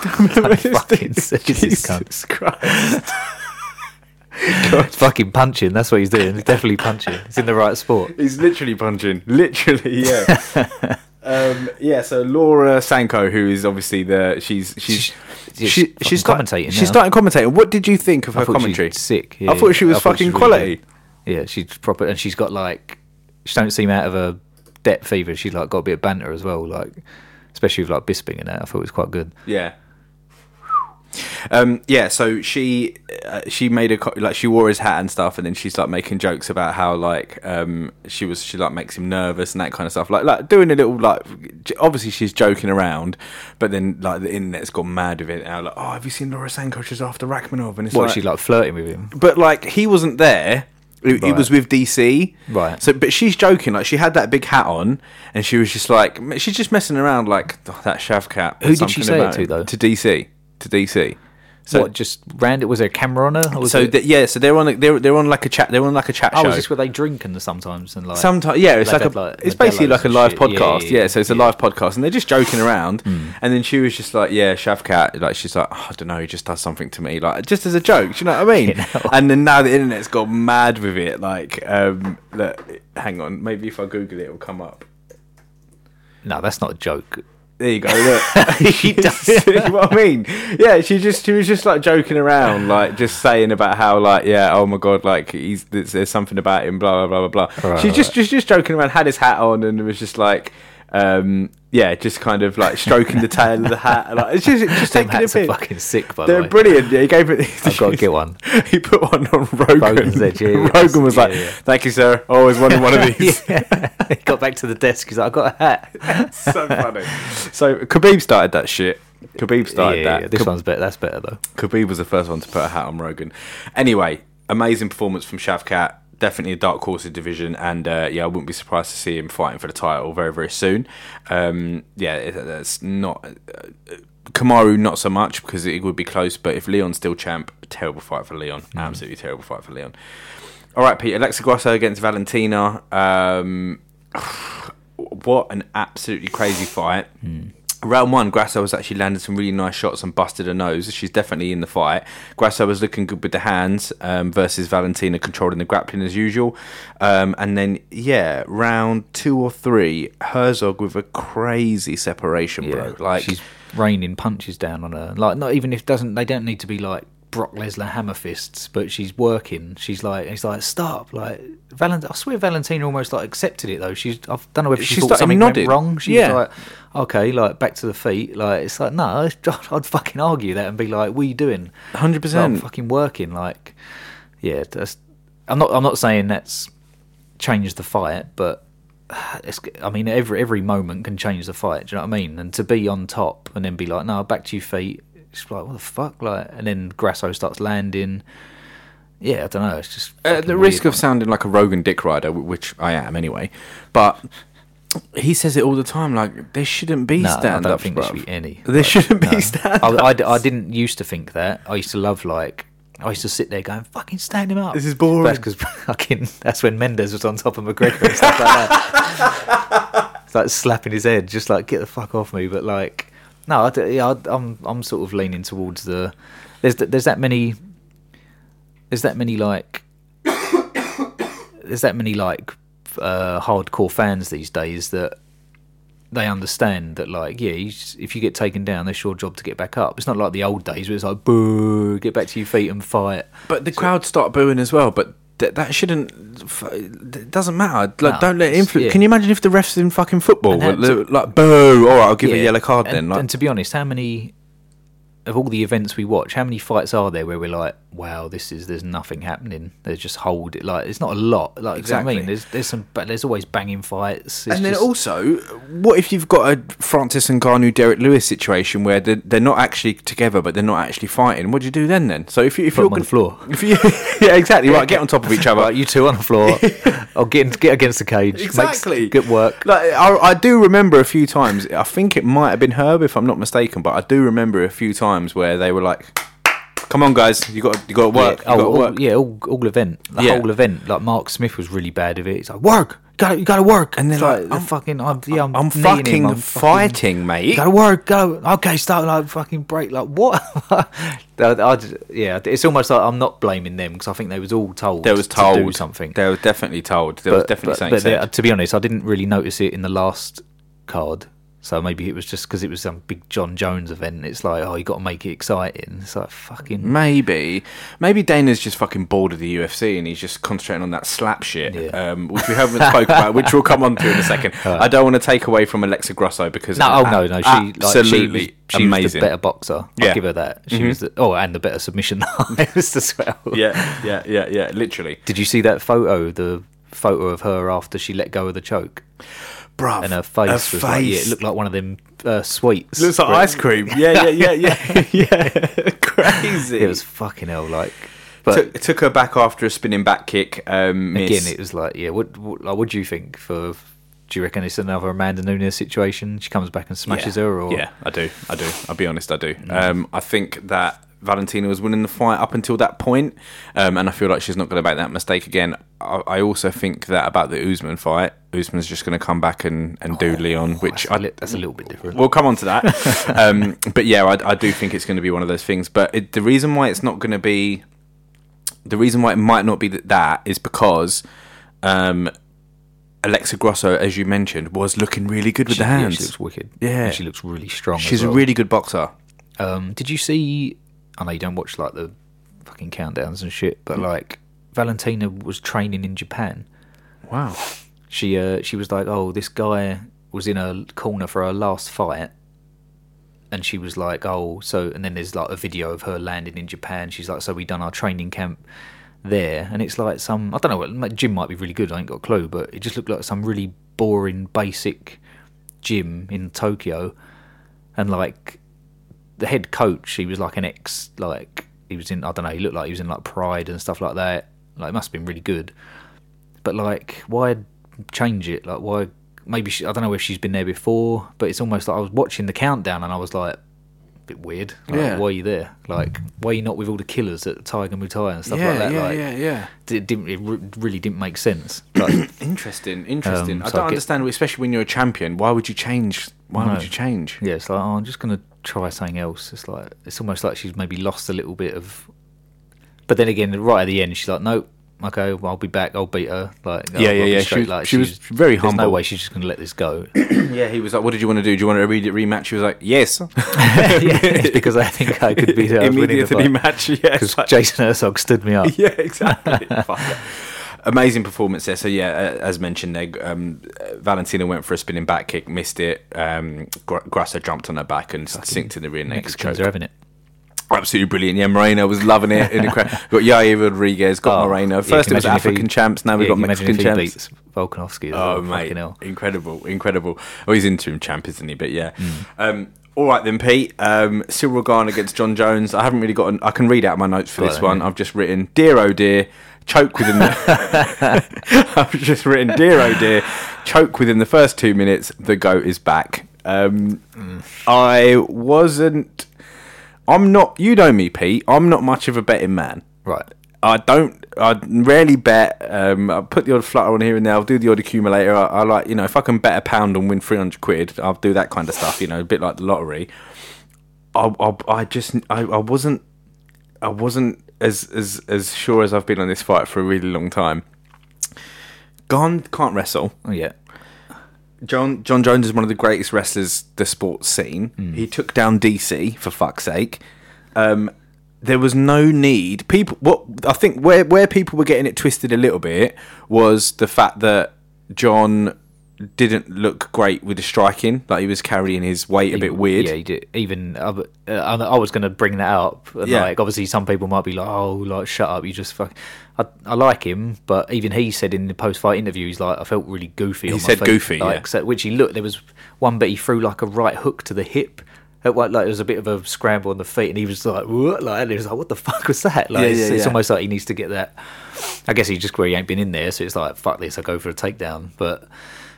fucking says this cunt. Jesus Christ. He's fucking punching. That's what he's doing. He's definitely punching. He's in the right sport. He's literally punching. Literally, yeah. um, yeah. So Laura Sanko, who is obviously the she's she's She's- she, she's fucking start- commentating She's starting commentating. What did you think of I her she commentary? sick. I thought she was thought fucking really quality. good. Yeah, she's proper, and she's got like she don't seem out of her depth either. She's like got a bit of banter as well, like especially with like Bisping and that. I thought it was quite good. Yeah. Um, yeah, so she uh, she made a co- like she wore his hat and stuff, and then she's like making jokes about how like um, she was she like makes him nervous and that kind of stuff. Like like doing a little like obviously she's joking around, but then like the internet's gone mad with it now. Like, oh, have you seen Laura Sanko? She's after Rakhmonov, and it's What like, she like flirting with him? but like he wasn't there. It, it was with DC, Right. So, but she's joking. Like she had that big hat on, and she was just like she's just messing around. Like oh, that Shavkat. Who did she say it to, though? To DC. To DC. So, what just ran? It was there a camera on her? So it, th- yeah, so they're on. a- They're they're on like a chat. They're on like a chat oh, show. is this where they drink and sometimes and like Sometimes, yeah, it's Like like, a- like it's basically like a live shit. Podcast. yeah, Yeah, yeah, so it's a yeah. Hmm. live podcast, and they're just joking around. And then she was just like, "Yeah, Shavkat, like she's like, oh, I don't know, he just does something to me, like just as a joke. Do you know what I mean? You know. And then now the internet's got mad with it. Like, um, look, hang on, maybe if I Google it, it'll come up. no, that's not a joke. There you go. Look, She does. See what I mean? Yeah, she just she was just like joking around, like just saying about how like yeah, oh my god, like he's there's, there's something about him, blah blah blah blah blah. Right, She's just just just joking around, had his hat on, and was just like. Um, yeah, just kind of like stroking the tail of the hat. Like, it's just, just Them taking a hats are fucking sick, by the They're way. brilliant. Yeah, he gave it. I've got to get one. He put one on Rogan. Rogan's Edge, yeah. Rogan was Yeah, like, yeah. "Thank you, sir. Always wanted one of these." yeah. he got back to the desk. He's like, I got a hat. so funny. So Khabib started that shit. Khabib started yeah, that. this one's better. That's better though. Khabib was the first one to put a hat on Rogan. Anyway, amazing performance from Shavkat. Definitely a dark horse of division, and uh, yeah, I wouldn't be surprised to see him fighting for the title very, very soon. Um, yeah, that's not uh, Kamaru, not so much because it would be close. But if Leon's still champ, terrible fight for Leon. Absolutely terrible fight for Leon. All right, Pete. Alexa Grasso against Valentina. Um, what an absolutely crazy fight. Round one, Grasso was actually landed some really nice shots and busted her nose. She's definitely in the fight. Grasso was looking good with the hands um, versus Valentina controlling the grappling as usual. Um, and then, yeah, round two or three, Herzog with a crazy separation, bro. Like, she's raining punches down on her. Like not even if doesn't they don't need to be like Brock Lesnar hammer fists, but she's working. She's like it's like stop. Like Valent I swear Valentina almost like accepted it though. She's I don't know if she, She thought something nodding. went wrong. She Yeah. like okay, like back to the feet. Like it's like no, I'd, I'd fucking argue that and be like, what are you doing? 100%. Like, fucking working. Like yeah, that's. I'm not. I'm not saying that's changed the fight, but it's, I mean, every every moment can change the fight. Do you know what I mean? And to be on top and then be like, no, back to your feet. It's like, what the fuck? Like, and then Grasso starts landing. Yeah, I don't know. It's just At the risk of sounding like a Rogan dick rider, which I am anyway, but he says it all the time. Like there shouldn't be No, I don't think there should be any. There shouldn't be no. stand I, ups. I d- I didn't used to think that. I used to love like. I used to sit there going, "Fucking stand him up." This is boring. That's because fucking. That's when Mendes was on top of McGregor and stuff like that. it's like slapping his head, just like get the fuck off me. But like, no, I, yeah, I, I'm I'm sort of leaning towards the. There's th- there's that many. There's that many like. there's that many like uh, hardcore fans these days that they understand that like yeah you just, if you get taken down that's your job to get back up it's not like the old days where it's like boo get back to your feet and fight But the crowd start booing as well. But th- that shouldn't. f- It doesn't matter. Like, No, don't let it influence. yeah. Can you imagine if the refs in fucking football were li- like boo? All right, I'll give you a yellow card and, then. Like, and to be honest how many of all the events we watch how many fights are there where we're like wow this is there's nothing happening there's just hold it like it's not a lot like exactly. I mean there's there's some but there's always banging fights It's and then just- also, what if you've got a Francis and Ngannou Derrick Lewis situation where they're, they're not actually together, but they're not actually fighting? What do you do then? Then, so if you if Put you're on the floor. if you, yeah, exactly right, get on top of each other. You two on the floor I'll get get against the cage Makes Exactly. good work Like I, I do remember a few times. I think it might have been Herb, if I'm not mistaken, but I do remember a few times where they were like, "Come on, guys, you got you got to work. Yeah, you got oh, to all, work." yeah, all, all event, the Yeah. whole event. Like Mark Smith was really bad of it. He's like, work, got you got to work, And It's they're like, like, I'm- fucking, I'm, yeah, I'm, I'm fucking I'm fighting, mate. Got to work, go. Okay, start like fucking break. Like what? I, I just- yeah, it's almost like I'm not blaming them because I think they was all told. They was to told do something. They were definitely told. There was definitely something but there- said. to be honest, I didn't really notice it in the last card. So maybe it was just because it was some big Jon Jones event. It's like, oh, you got to make it exciting. It's like fucking. Maybe, maybe Dana's just fucking bored of the UFC and he's just concentrating on that slap shit, Yeah. um, which we haven't spoke about, which we'll come on to in a second. I don't want to take away from Alexa Grasso because No, oh no, no, she absolutely like, she was, she amazing. was the better boxer. I'll Yeah. give her that. She was the, oh, and the better submission artist as well. yeah, yeah, yeah, yeah, literally, Did you see that photo? The photo of her after she let go of the choke, bruv. and her face was like, yeah, it looked like one of them uh, sweets. looks like ice cream. Yeah, yeah, yeah, yeah, yeah. Crazy. It was fucking hell, like. But took, took her back after a spinning back kick. Um, again, it was like, yeah. What, what, like, what do you think? For do you reckon it's another Amanda Nunes situation? She comes back and smashes yeah. her, or yeah, I do, I do. I'll be honest, I do. Um, I think that Valentina was winning the fight up until that point, um, and I feel like she's not going to make that mistake again. I, I also think that about the Usman fight, Usman's just going to come back and, and do Leon, which Oh, that's, a I li- that's a little bit different. We'll come on to that. um, but yeah, I, I do think it's going to be one of those things. But it, the reason why it's not going to be, the reason why it might not be th- that is because um, Alexa Grasso, as you mentioned, was looking really good with She- the yeah, hands. she looks wicked. Yeah. And she looks really strong. She's a really good boxer. Um, did you see? I know you don't watch like the fucking countdowns and shit, but like Valentina was training in Japan. Wow. She uh, she was like, oh, this guy was in a corner for her last fight, and she was like, oh, so and then there's like a video of her landing in Japan. She's like, so we done our training camp there, and it's like some I don't know what gym might be really good. I ain't got a clue, but it just looked like some really boring, basic gym in Tokyo, and like the head coach, he was like an ex, like he was in I don't know, he looked like he was in like Pride and stuff like that. Like it must have been really good, but like why change it? Like why? Maybe she, I don't know if she's been there before, but it's almost like I was watching the countdown and I was like, a bit weird. Like, Yeah. Why are you there? Like why are you not with all the killers at Tiger Muay and stuff yeah, like that? yeah, like, yeah, yeah. It didn't. It really didn't make sense. Like, Interesting, interesting. Um, I so don't I get- understand, especially when you're a champion. Why would you change? Why No. would you change? yeah, it's like oh, I'm just gonna try something else. It's like it's almost like she's maybe lost a little bit of. But then again, right at the end, she's like, "Nope, okay, well, I'll be back. I'll beat her." Like, I'll- Yeah, I'll yeah, yeah. She like, she was very There's no humble. way she's just gonna let this go. Yeah, he was like, "What did you want to do? Do you want to read it rematch?" He was like, "Yes." yeah, because I think I could be there. Immediately match. Yeah, because like- Jason Herzog stood me up. yeah, exactly. Amazing performance there. So yeah, as mentioned, there, um, Valentina went for a spinning back kick, missed it. Um, Grasso jumped on her back and synced in the rear choke. are having it. Absolutely brilliant. Yeah, Moreno was loving it. In the crowd. got Yair Rodriguez, got Oh, Moreno. First can it was you imagine if African he- champs. Now we've yeah, got Mexican champs. beats Volkanovski. Oh, mate, incredible, incredible. Oh, he's interim champ, isn't he? But yeah. Mm. Um, all right then, Pete. Um, Ciryl Gane against Jon Jones. I haven't really got. An, I can read out my notes for this on, one. yeah. I've just written, "Dear oh dear, choke within the." I've just written, "Dear oh dear, choke within the first two minutes. The goat is back." Um, Mm. I wasn't. I'm not. You know me, Pete. I'm not much of a betting man. Right. I don't. I rarely bet. Um, I put the odd flutter on here and there. I'll do the odd accumulator. I, I like, you know, if I can bet a pound and win three hundred quid, I'll do that kind of stuff. You know, a bit like the lottery. I, I, I just, I, I wasn't, I wasn't as as as sure as I've been on this fight for a really long time. Gane can't wrestle. Oh, yeah. Jon Jon Jones is one of the greatest wrestlers the sport's seen. He took down DC for fuck's sake. Um, there was no need. People, what I think where where people were getting it twisted a little bit was the fact that Jon didn't look great with the striking. Like he was carrying his weight a bit weird. Yeah, he did. Even uh, uh, I was going to bring that up. Yeah. Like, obviously, some people might be like, "Oh, like, shut up! You just fuck." I, I like him, but even he said in the post-fight interview, he's like, "I felt really goofy." He on my said feet." goofy, like, yeah. So, which he looked. There was one bit he threw like a right hook to the hip. It, like, there was a bit of a scramble on the feet, and he was like, "What?" Like, and he was like, "What the fuck was that?" Like, Yeah, it's, yeah, it's yeah. almost like he needs to get that. I guess he just where he ain't been in there, so it's like, "Fuck this!" I go for a takedown, but.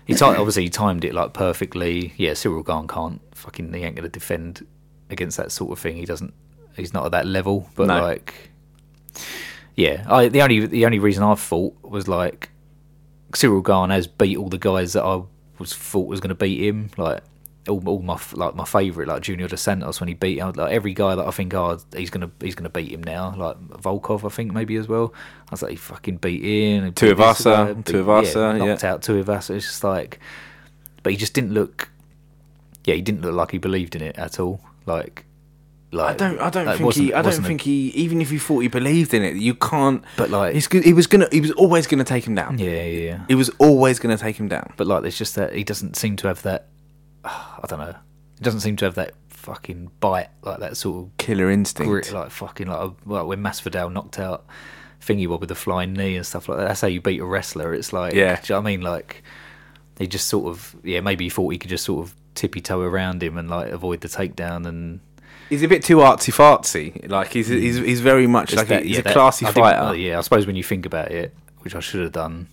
He obviously he timed it like perfectly. Yeah, Ciryl Gane can't fucking he ain't gonna defend against that sort of thing. He doesn't. He's not at that level. But No. like, yeah, I the only the only reason I thought was like Ciryl Gane has beat all the guys that I was thought was gonna beat him. Like all, all my like my favorite like Junior Dos Santos when he beat uh, like every guy that I think oh he's gonna he's gonna beat him now. Like Volkov I think maybe as well. I was like he fucking beat in. he beat this Tuivasa, guy, beat- Tuivasa, yeah. knocked out Tuivasa. It's just like, but he just didn't look. yeah, he didn't look like he believed in it at all. Like, like I don't. I don't like, think he. I don't a- think he. Even if he thought he believed in it, you can't. But, like- he's. He was gonna. He was always gonna take him down. Yeah, yeah, yeah. He was always gonna take him down. But like, it's just that he doesn't seem to have that. I don't know. It doesn't seem to have that fucking bite, like that sort of Killer instinct. grit, like fucking like a, well, when Masvidal knocked out Thingy Bob with the flying knee and stuff like that. That's how you beat a wrestler. It's like, Yeah. do you know what I mean? Like, he just sort of, yeah, maybe he thought he could just sort of tippy toe around him and like avoid the takedown and. He's a bit too artsy fartsy. Like he's he's he's very much like that- he's yeah, a that- classy think- fighter. yeah, I suppose when you think about it, which I should have done,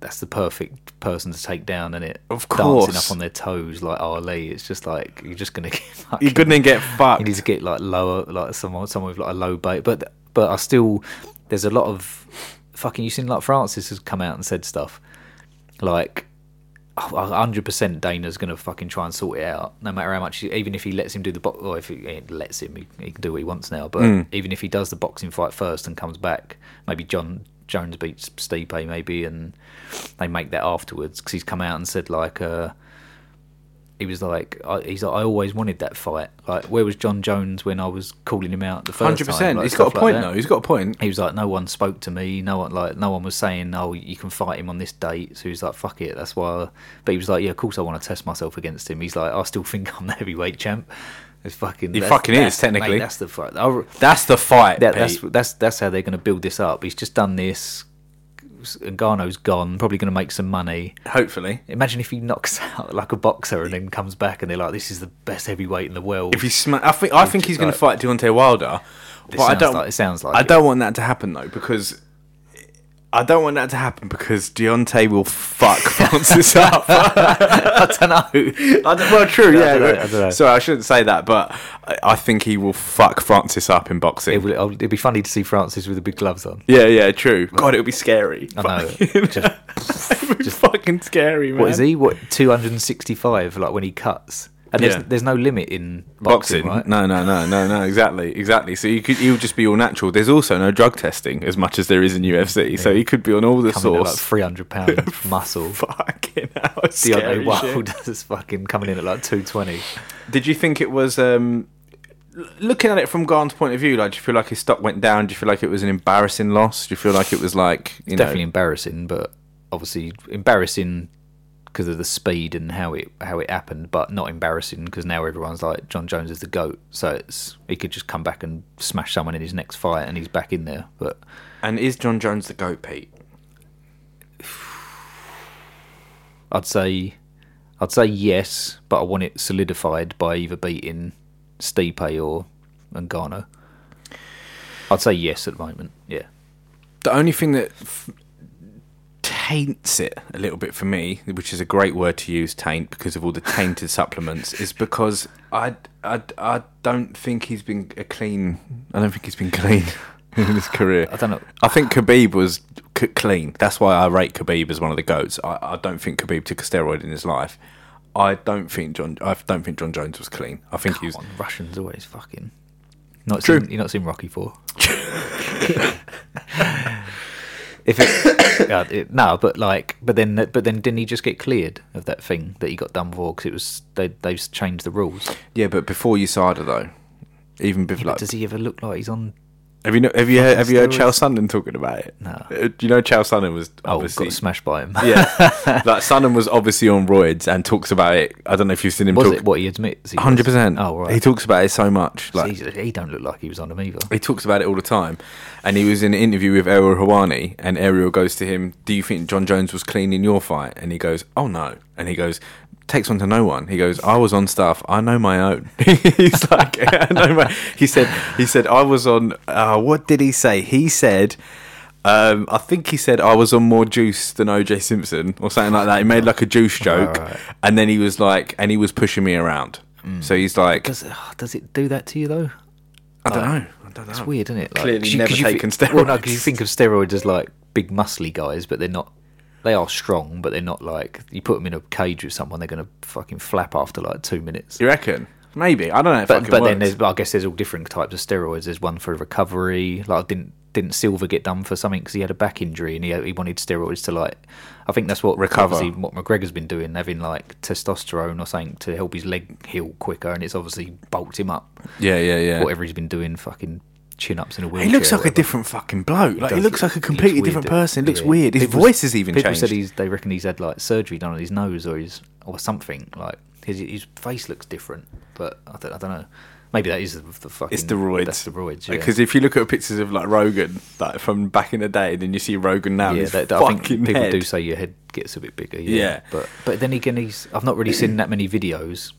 that's the perfect person to take down, and it Of course dancing up on their toes like Ali. It's just like you're just gonna get. You're fucking- gonna get fucked. You need to get like lower, like someone, someone with like a low bait. But but I still, there's a lot of fucking. You seen like Francis has come out and said stuff like. hundred percent, Dana's gonna fucking try and sort it out, no matter how much. Even if he lets him do the box, or if he, he lets him, he, he can do what he wants now. But Mm. even if he does the boxing fight first and comes back, maybe Jon Jones beats Stipe, maybe, and they make that afterwards because he's come out and said like, uh, he was like, I, he's like, I always wanted that fight. Like, where was Jon Jones when I was calling him out the first Hundred time? percent. Like, He's got a like point that. though. He's got a point. He was like, no one spoke to me. No one like, no one was saying, oh, you can fight him on this date. So he's like, fuck it. That's why. I... But he was like, yeah, of course I want to test myself against him. He's like, I still think I'm the heavyweight champ. It's fucking. He fucking is, technically. Mate, that's the fight. I, That's the fight. that, that's that's that's how they're going to build this up. He's just done this. Ngannou's gone. Probably going to make some money. Hopefully, Imagine if he knocks out like a boxer and then comes back and they're like, "This is the best heavyweight in the world." if he sma- I think I think he's going to fight Deontay Wilder, but I don't. like- it sounds like I it. don't want that to happen though because. I don't want that to happen because Deontay will fuck Francis up. I don't know. I don't, well, true, I yeah. don't know, I don't know. Sorry, I shouldn't say that, but I, I think he will fuck Francis up in boxing. It will, oh, it'd be funny to see Francis with the big gloves on. yeah, yeah, true. God, it would be scary. I know. Fucking- Just- it would be fucking scary, man. What is he? What two hundred and sixty-five? Like when he cuts, and there's Yeah. there's no limit in boxing, Boxing? right? No, no, no, no, no. Exactly, exactly. So you could, he'll just be all natural. There's also no drug testing as much as there is in UFC. So he could be on all the Coming at like sauce. three hundred pound of muscle. Fucking hell, Deontay. Wilder's fucking coming in at like two twenty. Did you think it was um, looking at it from Gane's point of view? Like, do you feel like his stock went down? Do you feel like it was an embarrassing loss? Do you feel like it was like you know? Definitely embarrassing, but obviously embarrassing because of the speed and how it how it happened, but not embarrassing because now everyone's like Jon Jones is the goat, so it's he could just come back and smash someone in his next fight and he's back in there. But And is Jon Jones the goat, Pete? I'd say I'd say yes, but I want it solidified by either beating Stipe or Ngannou. I'd say yes at the moment. Yeah. The only thing that f- taints it a little bit for me, which is a great word to use, taint, because of all the tainted supplements, is because I, I, I don't think he's been a clean. I don't think he's been clean in his career. I don't know. I think Khabib was c- clean. That's why I rate Khabib as one of the goats. I, I don't think Khabib took a steroid in his life. I don't think Jon. I don't think Jon Jones was clean. I think he was. Come on, Russians always fucking. Not True. seen, you not seen Rocky Four. if it, yeah, it, no, but like, but then, but then, didn't he just get cleared of that thing that he got done for? Because it was they they've changed the rules. Yeah, but before USADA though, even before But like, does he ever look like he's on? Have you know, have you heard, have you heard steroids? Chael Sonnen talking about it? No. Uh, Do you know Chael Sonnen was Oh, obviously got smashed by him. yeah, like Sonnen was obviously on roids and talks about it. I don't know if you've seen him Was talk. it what he admits? Hundred percent. Oh right. He talks about it so much. Like See, he don't look like he was on him either. he talks about it all the time. And he was in an interview with Ariel Helwani, and Ariel goes to him, "Do you think Jon Jones was clean in your fight?" And he goes, "Oh no." And he goes, "Takes one to no one." He goes, "I was on stuff. I know my own." He's like, I know my. He said, "He said I was on. Uh, what did he say? He said." Um, I think he said I was on more juice than OJ Simpson or something like that. He made like a juice joke, Right. and then he was like, and he was pushing me around. So he's like, Does oh, does it do that to you though? I don't know, I don't know. It's weird, isn't it? Like, Clearly 'cause you- never 'cause you taken thi- Well, no, because you think of steroids as like big muscly guys, but they're not. They are strong, but they're not like you put them in a cage with someone, they're going to fucking flap after like two minutes. You reckon? Maybe I don't know. If But but then there's I guess there's all different types of steroids. There's one for recovery. Like didn't didn't Silva get done for something because he had a back injury and he he wanted steroids to like. I think that's what Recover. what McGregor's been doing, having like testosterone or something to help his leg heal quicker, and it's obviously bulked him up. Yeah, yeah, yeah. Whatever he's been doing, fucking chin ups in a wheelchair. He looks like a different fucking bloke. Like he looks like a completely different person. He looks weird. His People- voice has even People changed. said he's. They reckon he's had like surgery done on his nose or his or something. Like his his face looks different, but I don't, I don't know. Maybe that is the, the fucking. it's the roids. That's the roids. Yeah. Because if you look at pictures of like Rogan, like from back in the day, then you see Rogan now. yeah, his that, that- fucking I think people head. do say your head gets a bit bigger. Yeah, Yeah. but but then again, he's. I've not really seen that many videos.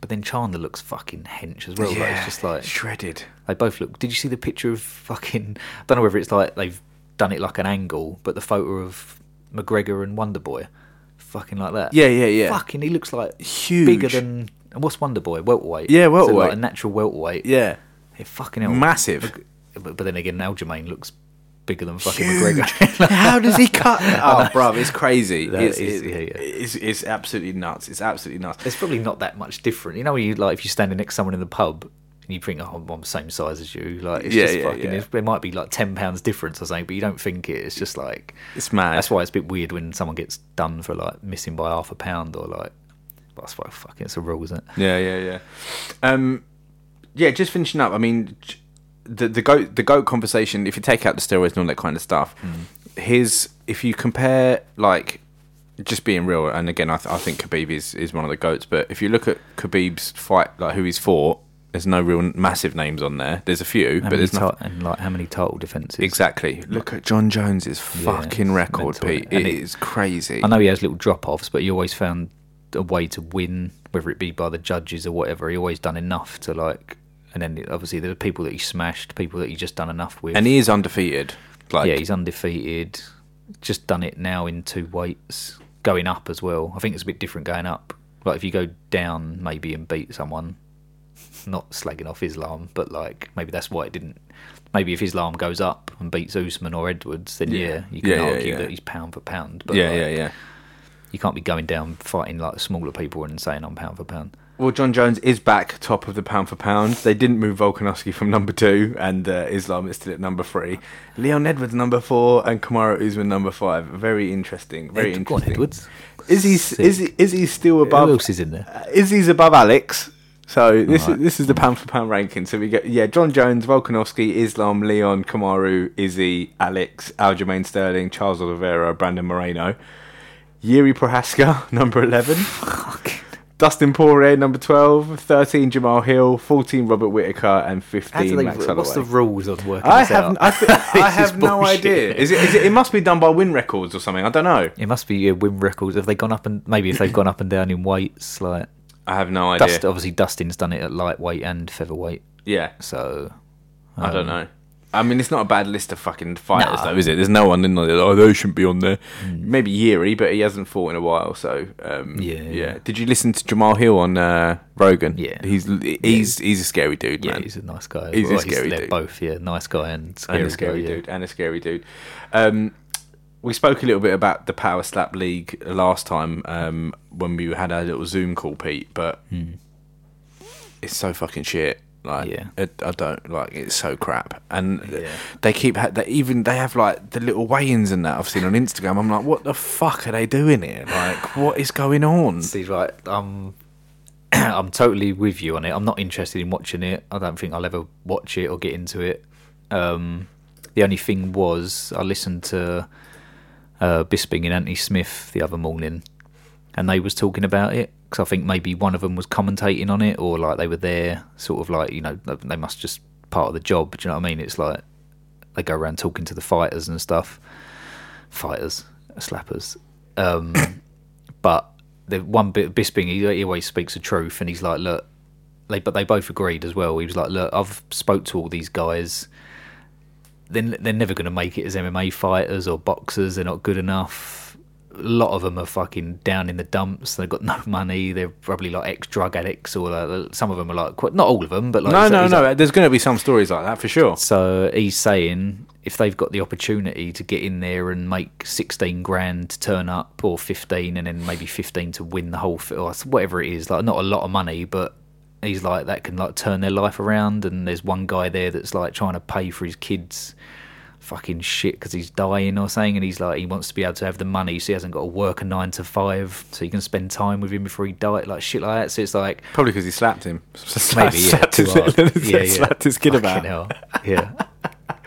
But then Chandler looks fucking hench as well. Like, Yeah, it's just like shredded. They both look. Did you see the picture of fucking? I don't know whether it's like they've done it like an angle, but the photo of McGregor and Wonderboy, fucking like that. Yeah, yeah, yeah. Fucking, he looks like Huge. bigger than. And what's Wonderboy? Welterweight. Yeah, So, like, welterweight. a natural welterweight. Yeah, Yeah, fucking hell. massive. But, but then again, Aljamain looks bigger than fucking Huge. McGregor. How does he cut? oh, bruv, it's crazy. That It's, is- it- yeah, yeah. it's it's absolutely nuts. It's absolutely nuts. It's probably not that much different. You know, when you like if you're standing next to someone in the pub and you think, "Oh, I'm I'm the same size as you," like it's Yeah, just yeah, fucking. yeah. It's, there might be like ten pounds difference or something, but you don't think it. It's just like It's mad. That's why it's a bit weird when someone gets done for like missing by half a pound or like. That's why fucking it's a rule, isn't it? Yeah, yeah, yeah. Um, yeah, just finishing up. I mean, j- the the goat the goat conversation. If you take out the steroids and all that kind of stuff, hmm. his if you compare like just being real, and again, I, th- I think Khabib is is one of the goats. But if you look at Khabib's fight, like who he's fought, there's no real massive names on there. There's a few, How but there's not and like how many title defenses? exactly. Look at Jon Jones's fucking it's record, mental, Pete. it it- is crazy. I know he has little drop offs, but he always found a way to win, whether it be by the judges or whatever. He always done enough to like, and then obviously there are people that he smashed, people that he just done enough with. and he is undefeated. Like, yeah, he's undefeated. Just done it now in two weights, going up as well. I think it's a bit different going up. Like if you go down maybe and beat someone, not slagging off Islam, but like maybe that's why it didn't. Maybe if Islam goes up and beats Usman or Edwards, then Yeah. yeah, you can Yeah, argue yeah. that he's pound for pound. But yeah, like, yeah, yeah. You can't be going down fighting like smaller people and saying I'm pound for pound. Well, Jon Jones is back top of the pound for pound. They didn't move Volkanovski from number two, and uh, Islam is still at number three. Leon Edwards number four, and Kamaru Usman number five. Very interesting. Very Ed- on, interesting. Edwards. Is he Sick. is he, is he still above? Who else is in there? uh, Izzy's above Alex. So this Right. is this is the pound for pound ranking. So we get yeah, John Jones, Volkanovski, Islam, Leon, Kamaru, Izzy, Alex, Aljamain Sterling, Charles Oliveira, Brandon Moreno, Jiri Prochazka, number eleven. Dustin Poirier, number 12, 13 Jamal Hill, 14 Robert Whittaker, and How do 15 they, Max what's the rules of working I have out? I, thi- I have no bullshit. idea. Is it, is it? It must be done by win records or something. I don't know. It must be win records. Have they gone up and maybe if they've gone up and down in weights, like I have no idea. Dust, obviously Dustin's done it at lightweight and featherweight, Yeah, so I don't um, know. I mean, it's not a bad list of fucking fighters, Nah. though, is it? There's no one in there. Oh, they shouldn't be on there. Maybe Jiri, but he hasn't fought in a while. So um, Yeah, yeah. yeah. Did you listen to Jamal Hill on uh, Rogan? Yeah. he's he's he's a scary dude, Yeah, man. he's a nice guy. He's a scary they're dude. Both, yeah, nice guy and scary, and a scary guy, yeah. dude, and a scary dude. Um, we spoke a little bit about the Power Slap League last time um, when we had our little Zoom call, Pete. But it's so fucking shit. Like. Yeah. it, I don't like. It's so crap, and Yeah. they keep ha- they even they have like the little weigh-ins and that I've seen on Instagram. I'm like, what the fuck are they doing here? Like, what is going on? See, right, I'm, I'm totally with you on it. I'm not interested in watching it. I don't think I'll ever watch it or get into it. Um, the only thing was, I listened to uh, Bisping and Anthony Smith the other morning, and they was talking about it because I think maybe one of them was commentating on it, or like they were there, sort of like you know they must just part of the job. Do you know what I mean? It's like they go around talking to the fighters and stuff. Fighters, slappers. Um, but the one bit Bisping, he, he always speaks the truth, and he's like, look, they but they both agreed as well. He was like, look, I've spoke to all these guys. Then they're never going to make it as MMA fighters or boxers. They're not good enough. A lot of them are fucking down in the dumps. They've got no money. They're probably like ex drug addicts, or like, some of them are like not all of them, but like no, no, no. like- There's going to be some stories like that for sure. so he's saying if they've got the opportunity to get in there and make 16 grand to turn up, or 15, and then maybe 15 to win the whole, fi- or whatever it is, like not a lot of money, but he's like that can like turn their life around. And there's one guy there that's like trying to pay for his kids fucking shit because he's dying or something, and he's like he wants to be able to have the money, so he hasn't got to work a nine to five, so you can spend time with him before he died, like shit like that. So it's like Probably because he slapped him. maybe yeah, slapped, his, yeah, yeah. slapped his kid Fucking about. Yeah.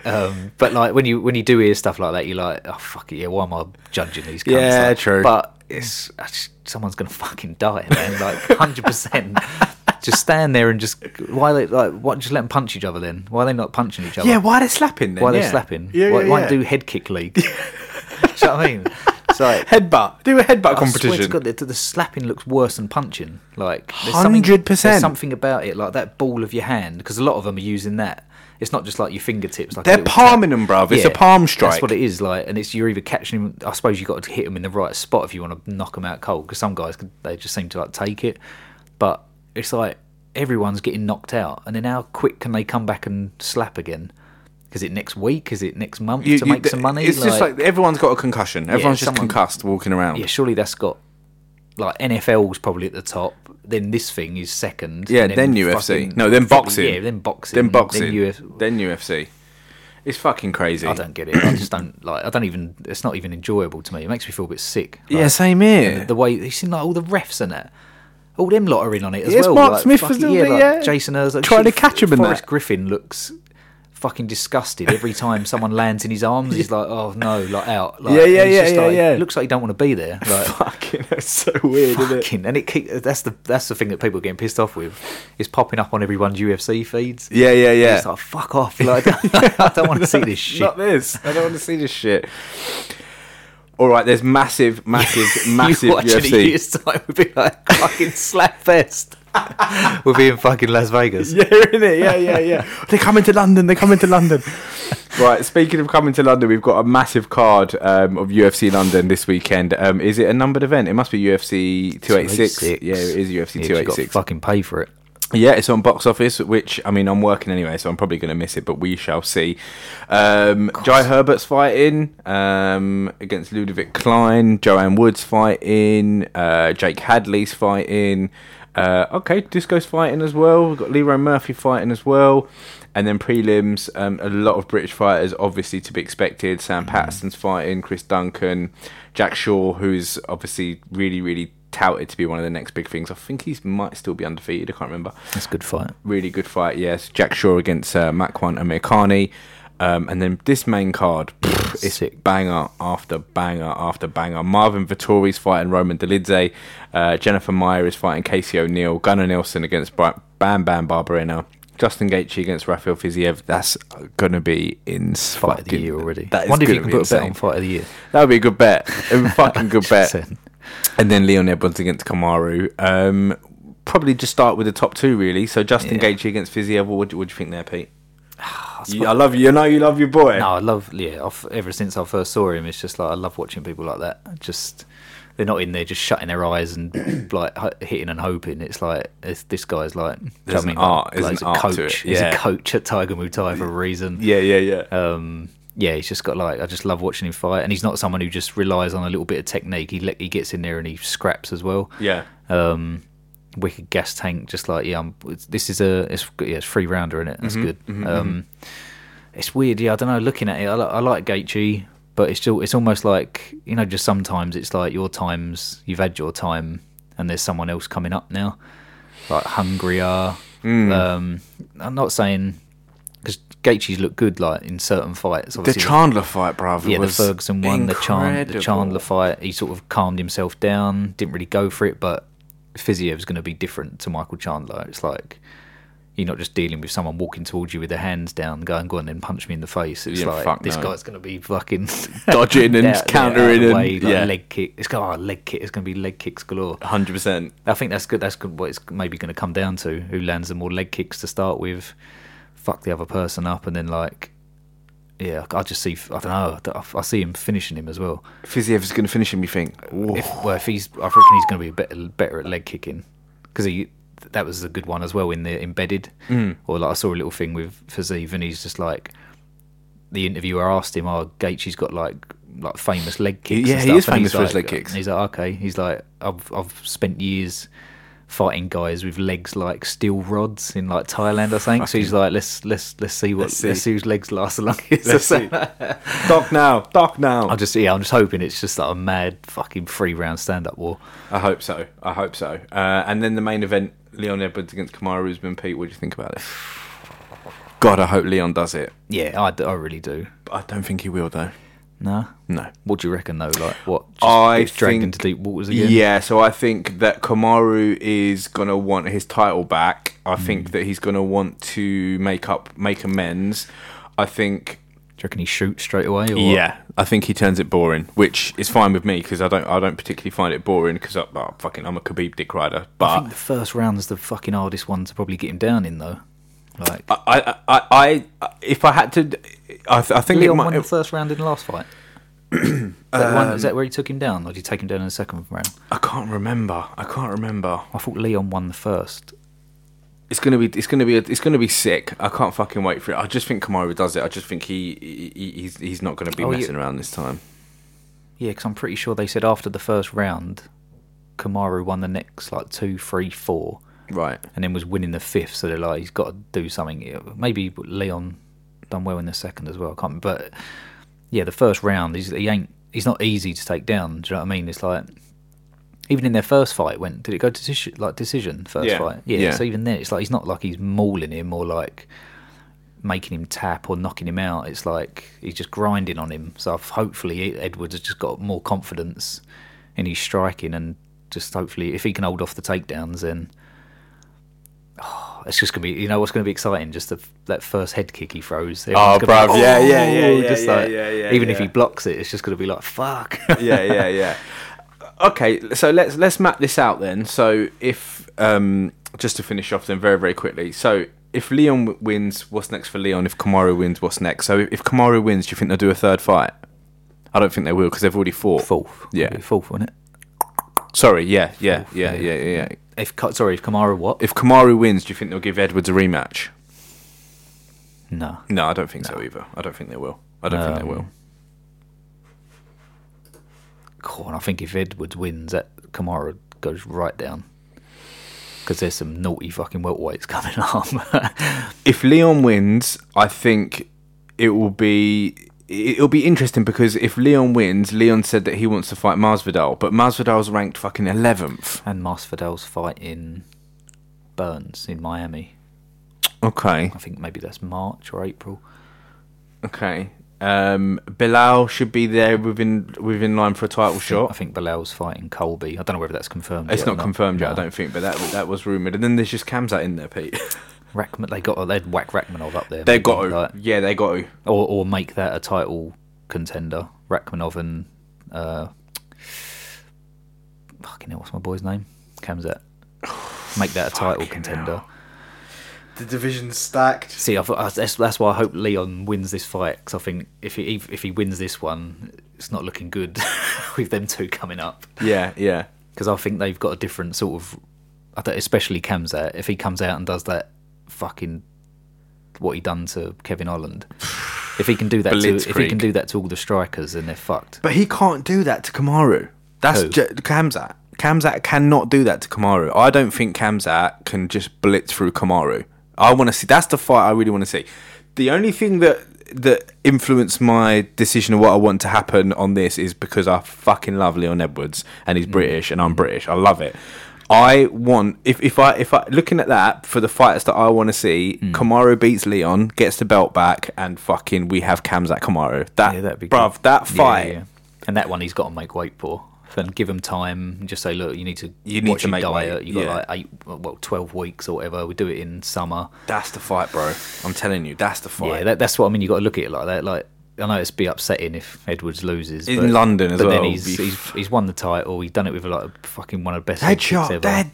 Um, but like when you when you do hear stuff like that, you're like, oh fuck it, yeah. Why am I judging these? Cunts? Yeah, Like, true. But it's just- someone's gonna fucking die, man. Like hundred percent. Just stand there and just why they like what? Just let them punch each other. Then why are they not punching each other? Yeah, why are they slapping then? why are yeah. they slapping? Yeah, why, yeah, why yeah. do head kick league? do you know what I mean? It's like headbutt. Do a headbutt I swear to competition. God, the, the slapping looks worse than punching. Like something- 100%. Something about it, like that ball of your hand, because a lot of them are using that. It's not just like your fingertips. Like They're palming tap. them, bruv. It's a palm strike. That's what it is. Like, and it's you're either catching them. I suppose you got to hit them in the right spot if you want to knock them out cold. Because some guys, they just seem to like take it, but it's like everyone's getting knocked out, and then how quick can they come back and slap again? Is it next week? Is it next month You- to you- make some money? It's just like everyone's got a concussion. Everyone's just someone- concussed walking around. yeah, surely that's got like NFL's probably at the top. Then this thing is second. Yeah, and then UFC. fucking- No, then boxing. Yeah, then boxing. Then boxing. Then Uf- Then UFC. It's fucking crazy. I don't get it. I just don't like. I don't even. It's not even enjoyable to me. It makes me feel a bit sick. Yeah, same here. The way you seen like all the refs and that. All them lot are in on it as Yes, well. Mark like, Smith fucking- yeah, like yeah. Jason Herzog Trying shit, to catch him in Forrest that. Griffin looks fucking disgusted every time someone lands in his arms. He's like, oh no, like out. Like, Yeah, yeah, yeah, just yeah, like- yeah. Looks like he don't want to be there. Like, fucking, that's so weird, isn't it? fucking, and it keep, that's the that's the thing that people are getting pissed off with. Is popping up on everyone's UFC feeds. Yeah, yeah, yeah. It's like fuck off. Like, I don't want to see this shit. Not this. I don't want to see this shit. All right, there's massive, massive, massive you watch it a UFC. year's time, we'd be like fucking slap fest. we'll be in fucking Las Vegas. Yeah, innit? Yeah, yeah, yeah. They're coming to London. They're coming to London. right. Speaking of coming to London, we've got a massive card um, of UFC London this weekend. Um, is it a numbered event? It must be UFC 286. 286. Yeah, it is UFC Yeah, 'cause you got to 286. fucking pay for it. Yeah, it's on box office, which I mean, I'm working anyway, so I'm probably going to miss it, but we shall see. Um, Jai Herbert's fighting um, against Ludovit Klein. Joanne Wood's fighting. Uh, Jake Hadley's fighting. Uh, okay, Disco's fighting as well. We've got Lerone Murphy fighting as well. And then prelims, um, a lot of British fighters, obviously to be expected. Sam Patterson's fighting, Chris Duncan, Jack Shaw, who's obviously really, really touted to be one of the next big things. I think he might still be undefeated. I can't remember That's a good fight. really good fight. Yes, Jack Shaw against uh, Makwan Amirkhani. Um, and then this main card, pff, it's Sick. banger after banger after banger. Marvin Vettori's fighting Roman Dolidze. Uh, Jennifer Maia is fighting Casey O'Neill. Gunnar Nelson against Bam Bam Barberena. Justin Gaethje against Rafael Fiziev. That's gonna be in Fight of the year already. That is Wonder if you can be put a bet on fight of the year. That would be a good bet. A fucking good bet. 100%. And then Leon Edwards against Kamaru. Um, probably just start with the top two, really. So Justin Yeah. Gaethje against Fiziev. What do, what do you think there, Pete? You- I love you. You know you love your boy. No, I love yeah. I've, ever since I first saw him, it's just like I love watching people like that. Just they're not in there just shutting their eyes and like hitting and hoping. It's like it's, this guy's like do you There's an mean? art- Like, there's he's an a art coach. to it, He's a coach at Tiger Muay Thai for a reason. Yeah, yeah, yeah. Um, yeah, he's just got like I just love watching him fight, and he's not someone who just relies on a little bit of technique. He le- he gets in there and he scraps as well. yeah. Um, wicked gas tank, just like yeah. I'm, it's- this is a it's yeah, it's free rounder in it. That's Mm-hmm, good. um, it's weird. Yeah, I don't know. Looking at it, I, li- I like Gaethje, but it's still it's almost like you know, just sometimes it's like your times you've had your time, and there's someone else coming up now, like hungrier. Mm. Um, I'm not saying Gaethje's look good like in certain fights. The Obviously, Chandler fight, bruv. yeah, the Ferguson one, the, Chan- the. Chandler fight, he sort of calmed himself down, didn't really go for it, but Fiziev's going to be different to Michael Chandler. It's like you're not just dealing with someone walking towards you with their hands down, going, go on, then punch me in the face. It's Yeah, like this no. guy's going to be fucking Dodging and out- countering the and- way, like yeah. leg kick. It's got oh, leg kick. It's going to be leg kicks galore. 100%. I think that's good. That's good. What it's maybe going to come down to who lands the more leg kicks to start with, fuck the other person up, and then like, yeah, I just see. I don't know. I- I see him finishing him as well. Fiziev is going to finish him, you think? If, well, if he's, I reckon he's going to be better better at leg kicking because he that was a good one as well in the embedded. Mm. Or like I saw a little thing with Fiziev, and he's just like the interviewer asked him, "Oh, Gaethje's got like like famous leg kicks." Yeah, he is stuff," and famous for his leg kicks. and He's like, okay. He's like, I've I've spent years fighting guys with legs like steel rods in like Thailand or something. So he's like, let's let's let's see what Let's let's see. see, whose legs last the longest. Let's see. Doc now, Doc now. I'm just yeah, I'm just hoping it's just like a mad fucking three round stand up war. I hope so. I hope so. Uh, and then the main event, Leon Edwards against Kamaru Usman. Pete, what do you think about it? God, I hope Leon does it. Yeah, I, d- I really do. But I don't think he will, though. No, No. what do you reckon though? Like what? Just I gets dragged think- into deep waters again. Yeah, so I think that Kamaru is gonna want his title back. I Mm. think that he's gonna want to make up, make amends. I think, Do you reckon he shoots straight away? Or yeah, I think he turns it boring, which is fine with me because I don't, I don't particularly find it boring because I, oh, fucking, I'm a Khabib dick rider. I But think the first round is the fucking hardest one to probably get him down in though. Like I, I, I, I, if I had to, I, th- I think Leon might. won the first round in the last fight. is, that one, is um, that where he took him down, or did he take him down in the second round? I can't remember. I can't remember. I thought Leon won the first. It's gonna be. It's gonna be. It's gonna be sick. I can't fucking wait for it. I just think Kamaru does it. I just think he, he he's he's not gonna be Oh, yeah. messing around this time. Yeah, because I'm pretty sure they said after the first round, Kamaru won the next like two, three, four, Right. and then was winning the fifth. So they're like, he's got to do something. Maybe Leon done well in the second as well. I can't. But yeah, the first round, he's, he ain't. He's not easy to take down. Do you know what I mean? It's like even in their first fight, when did it go to decision? Like decision first Yeah, fight. Yeah, yeah. So even then, it's like he's not like he's mauling him or like making him tap or knocking him out. It's like he's just grinding on him. So I've, hopefully Edwards has just got more confidence in his striking and just hopefully if he can hold off the takedowns, then oh, it's just gonna be you know what's gonna be exciting. Just the, that first head kick he throws. Everyone's Oh, bruv, yeah, yeah, yeah, yeah, just yeah, like- yeah, yeah, Even if he blocks it, it's just gonna be like fuck. yeah, yeah, yeah. Okay, so let's let's map this out then. So if um, just to finish off then very very quickly. So if Leon wins, what's next for Leon? If Kamaru wins, what's next? So if Kamaru wins, do you think they'll do a third fight? I don't think they will because they've already fought. Fourth. Yeah. Fourth, wouldn't it? Sorry, yeah, yeah, Fourth, yeah, yeah. yeah, yeah. If sorry, if Kamaru what? If Kamaru wins, do you think they'll give Edwards a rematch? no. No, I don't think so either. I don't think they will. I don't think they Um, will. Cool. And I think if Edwards wins, that Kamaru goes right down. Because there's some naughty fucking welterweights coming up. If Leon wins, I think it will be it'll be interesting because if Leon wins, Leon said that he wants to fight Masvidal, but Masvidal's ranked fucking eleventh. and Masvidal's fighting Burns in Miami. Okay, I think maybe that's March or April. okay. Um, Bilal should be there within within line for a title I shot. I think Bilal's fighting Colby. I don't know whether that's confirmed. It's yet or not confirmed yet, I don't think, but that that was rumored. And then there's just Khamzat in there, Pete. Rackman, they got they'd whack Rakhmonov up there. they got to, like- yeah, they got to. or or make that a title contender. Rakhmonov and uh, fucking hell, what's my boy's name? Khamzat. Make that a title contender. hell. The division's stacked. See, I thought, that's that's why I hope Leon wins this fight because I think if he if he wins this one, it's not looking good with them two coming up. Yeah, yeah. Because I think they've got a different sort of, especially Khamzat. If he comes out and does that fucking what he done to Kevin Holland, if he can do that, to, if he can do that to all the strikers, then they're fucked. But he can't do that to Kamaru. That's Who? J- Khamzat. Khamzat cannot do that to Kamaru. I don't think Khamzat can just blitz through Kamaru. I want to see. That's the fight I really want to see. The only thing that that influenced my decision of what I want to happen on this is because I fucking love Leon Edwards and he's mm. British and I'm British. I love it. I want if if I if I looking at that for the fighters that I want to see, hmm. Kamaru beats Leon, gets the belt back, and fucking we have Khamzat Kamaru. That Yeah, that'd be bruv, good. that fight. yeah. and that one he's got to make weight for. And give him time. and Just say, look, you need to You need watch to make diet. weight, You got yeah. like eight, well, twelve weeks or whatever. We do it in summer. That's the fight, bro. I'm telling you, that's the fight. Yeah, that, that's what I mean. You got to look at it like that. Like I know it's be upsetting if Edwards loses In but- London as well. but well, then he's, he's he's won the title. He's done it with like fucking one of the best Headshot, ever. dead.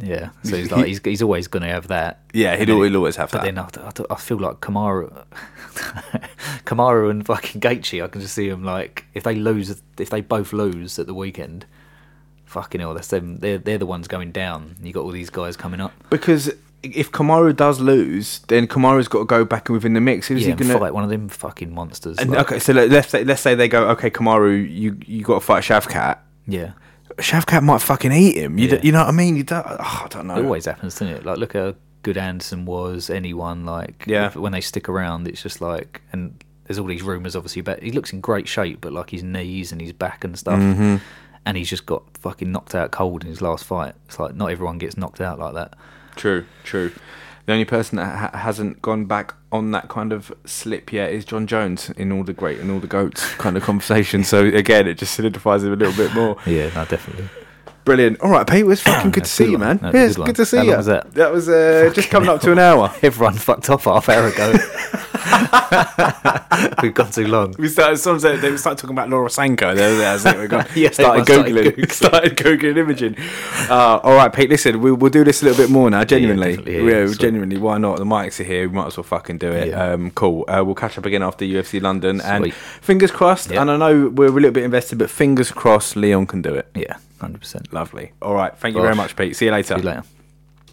Yeah, so he's like he's, he's always going to have that. Yeah, he'd, And al- then- he'll always have But that. But then I, I, I feel like Kamaru, Kamaru and fucking Gaethje. I can just see them like if they lose, if they both lose at the weekend, fucking hell, that's them. They're they're the ones going down. You got all these guys coming up. because if Kamaru does lose, then Kamaru's got to go back and within the mix. Who's yeah, he gonna? fight one of them fucking monsters. And, like- okay, so let- let's say let's say they go, okay, Kamaru, you you got to fight Shavkat. yeah, Shavkat might fucking eat him. You, Yeah. d- you know what I mean? You don't, oh, I don't know. It always happens, doesn't it? Like, look how good Anderson was. Anyone like, Yeah. if- when they stick around, it's just like, and there's all these rumours, obviously, about he looks in great shape, but like his knees and his back and stuff, Mm-hmm. and he's just got fucking knocked out cold in his last fight. It's like not everyone gets knocked out like that. True, true. The only person that ha- hasn't gone back on that kind of slip yet is Jon Jones in all the great and all the goats kind of conversation. So again, it just solidifies him a little bit more. Yeah, no, definitely. Brilliant. All right, Pete, it was fucking good to see you, man. Yeah, it's good to see you. was that? That was uh, just coming up to an hour. Everyone fucked off half hour ago. We've gone too long. We started. Some said they started talking about Laura Sanko. There, there, it. We got Yeah, started everyone started googling. Started googling imaging. Uh, all right, Pete. Listen, we, we'll do this a little bit more now. Genuinely, definitely, yeah, yeah, genuinely. Why not? The mics are here. We might as well fucking do it. Yeah. Um, cool. Uh, we'll catch up again after UFC London, and Sweet. fingers crossed. Yeah. And I know we're a little bit invested, but fingers crossed, Leon can do it. Yeah, hundred percent. Lovely. All right. Thank you very much, Pete. See you later. See you later.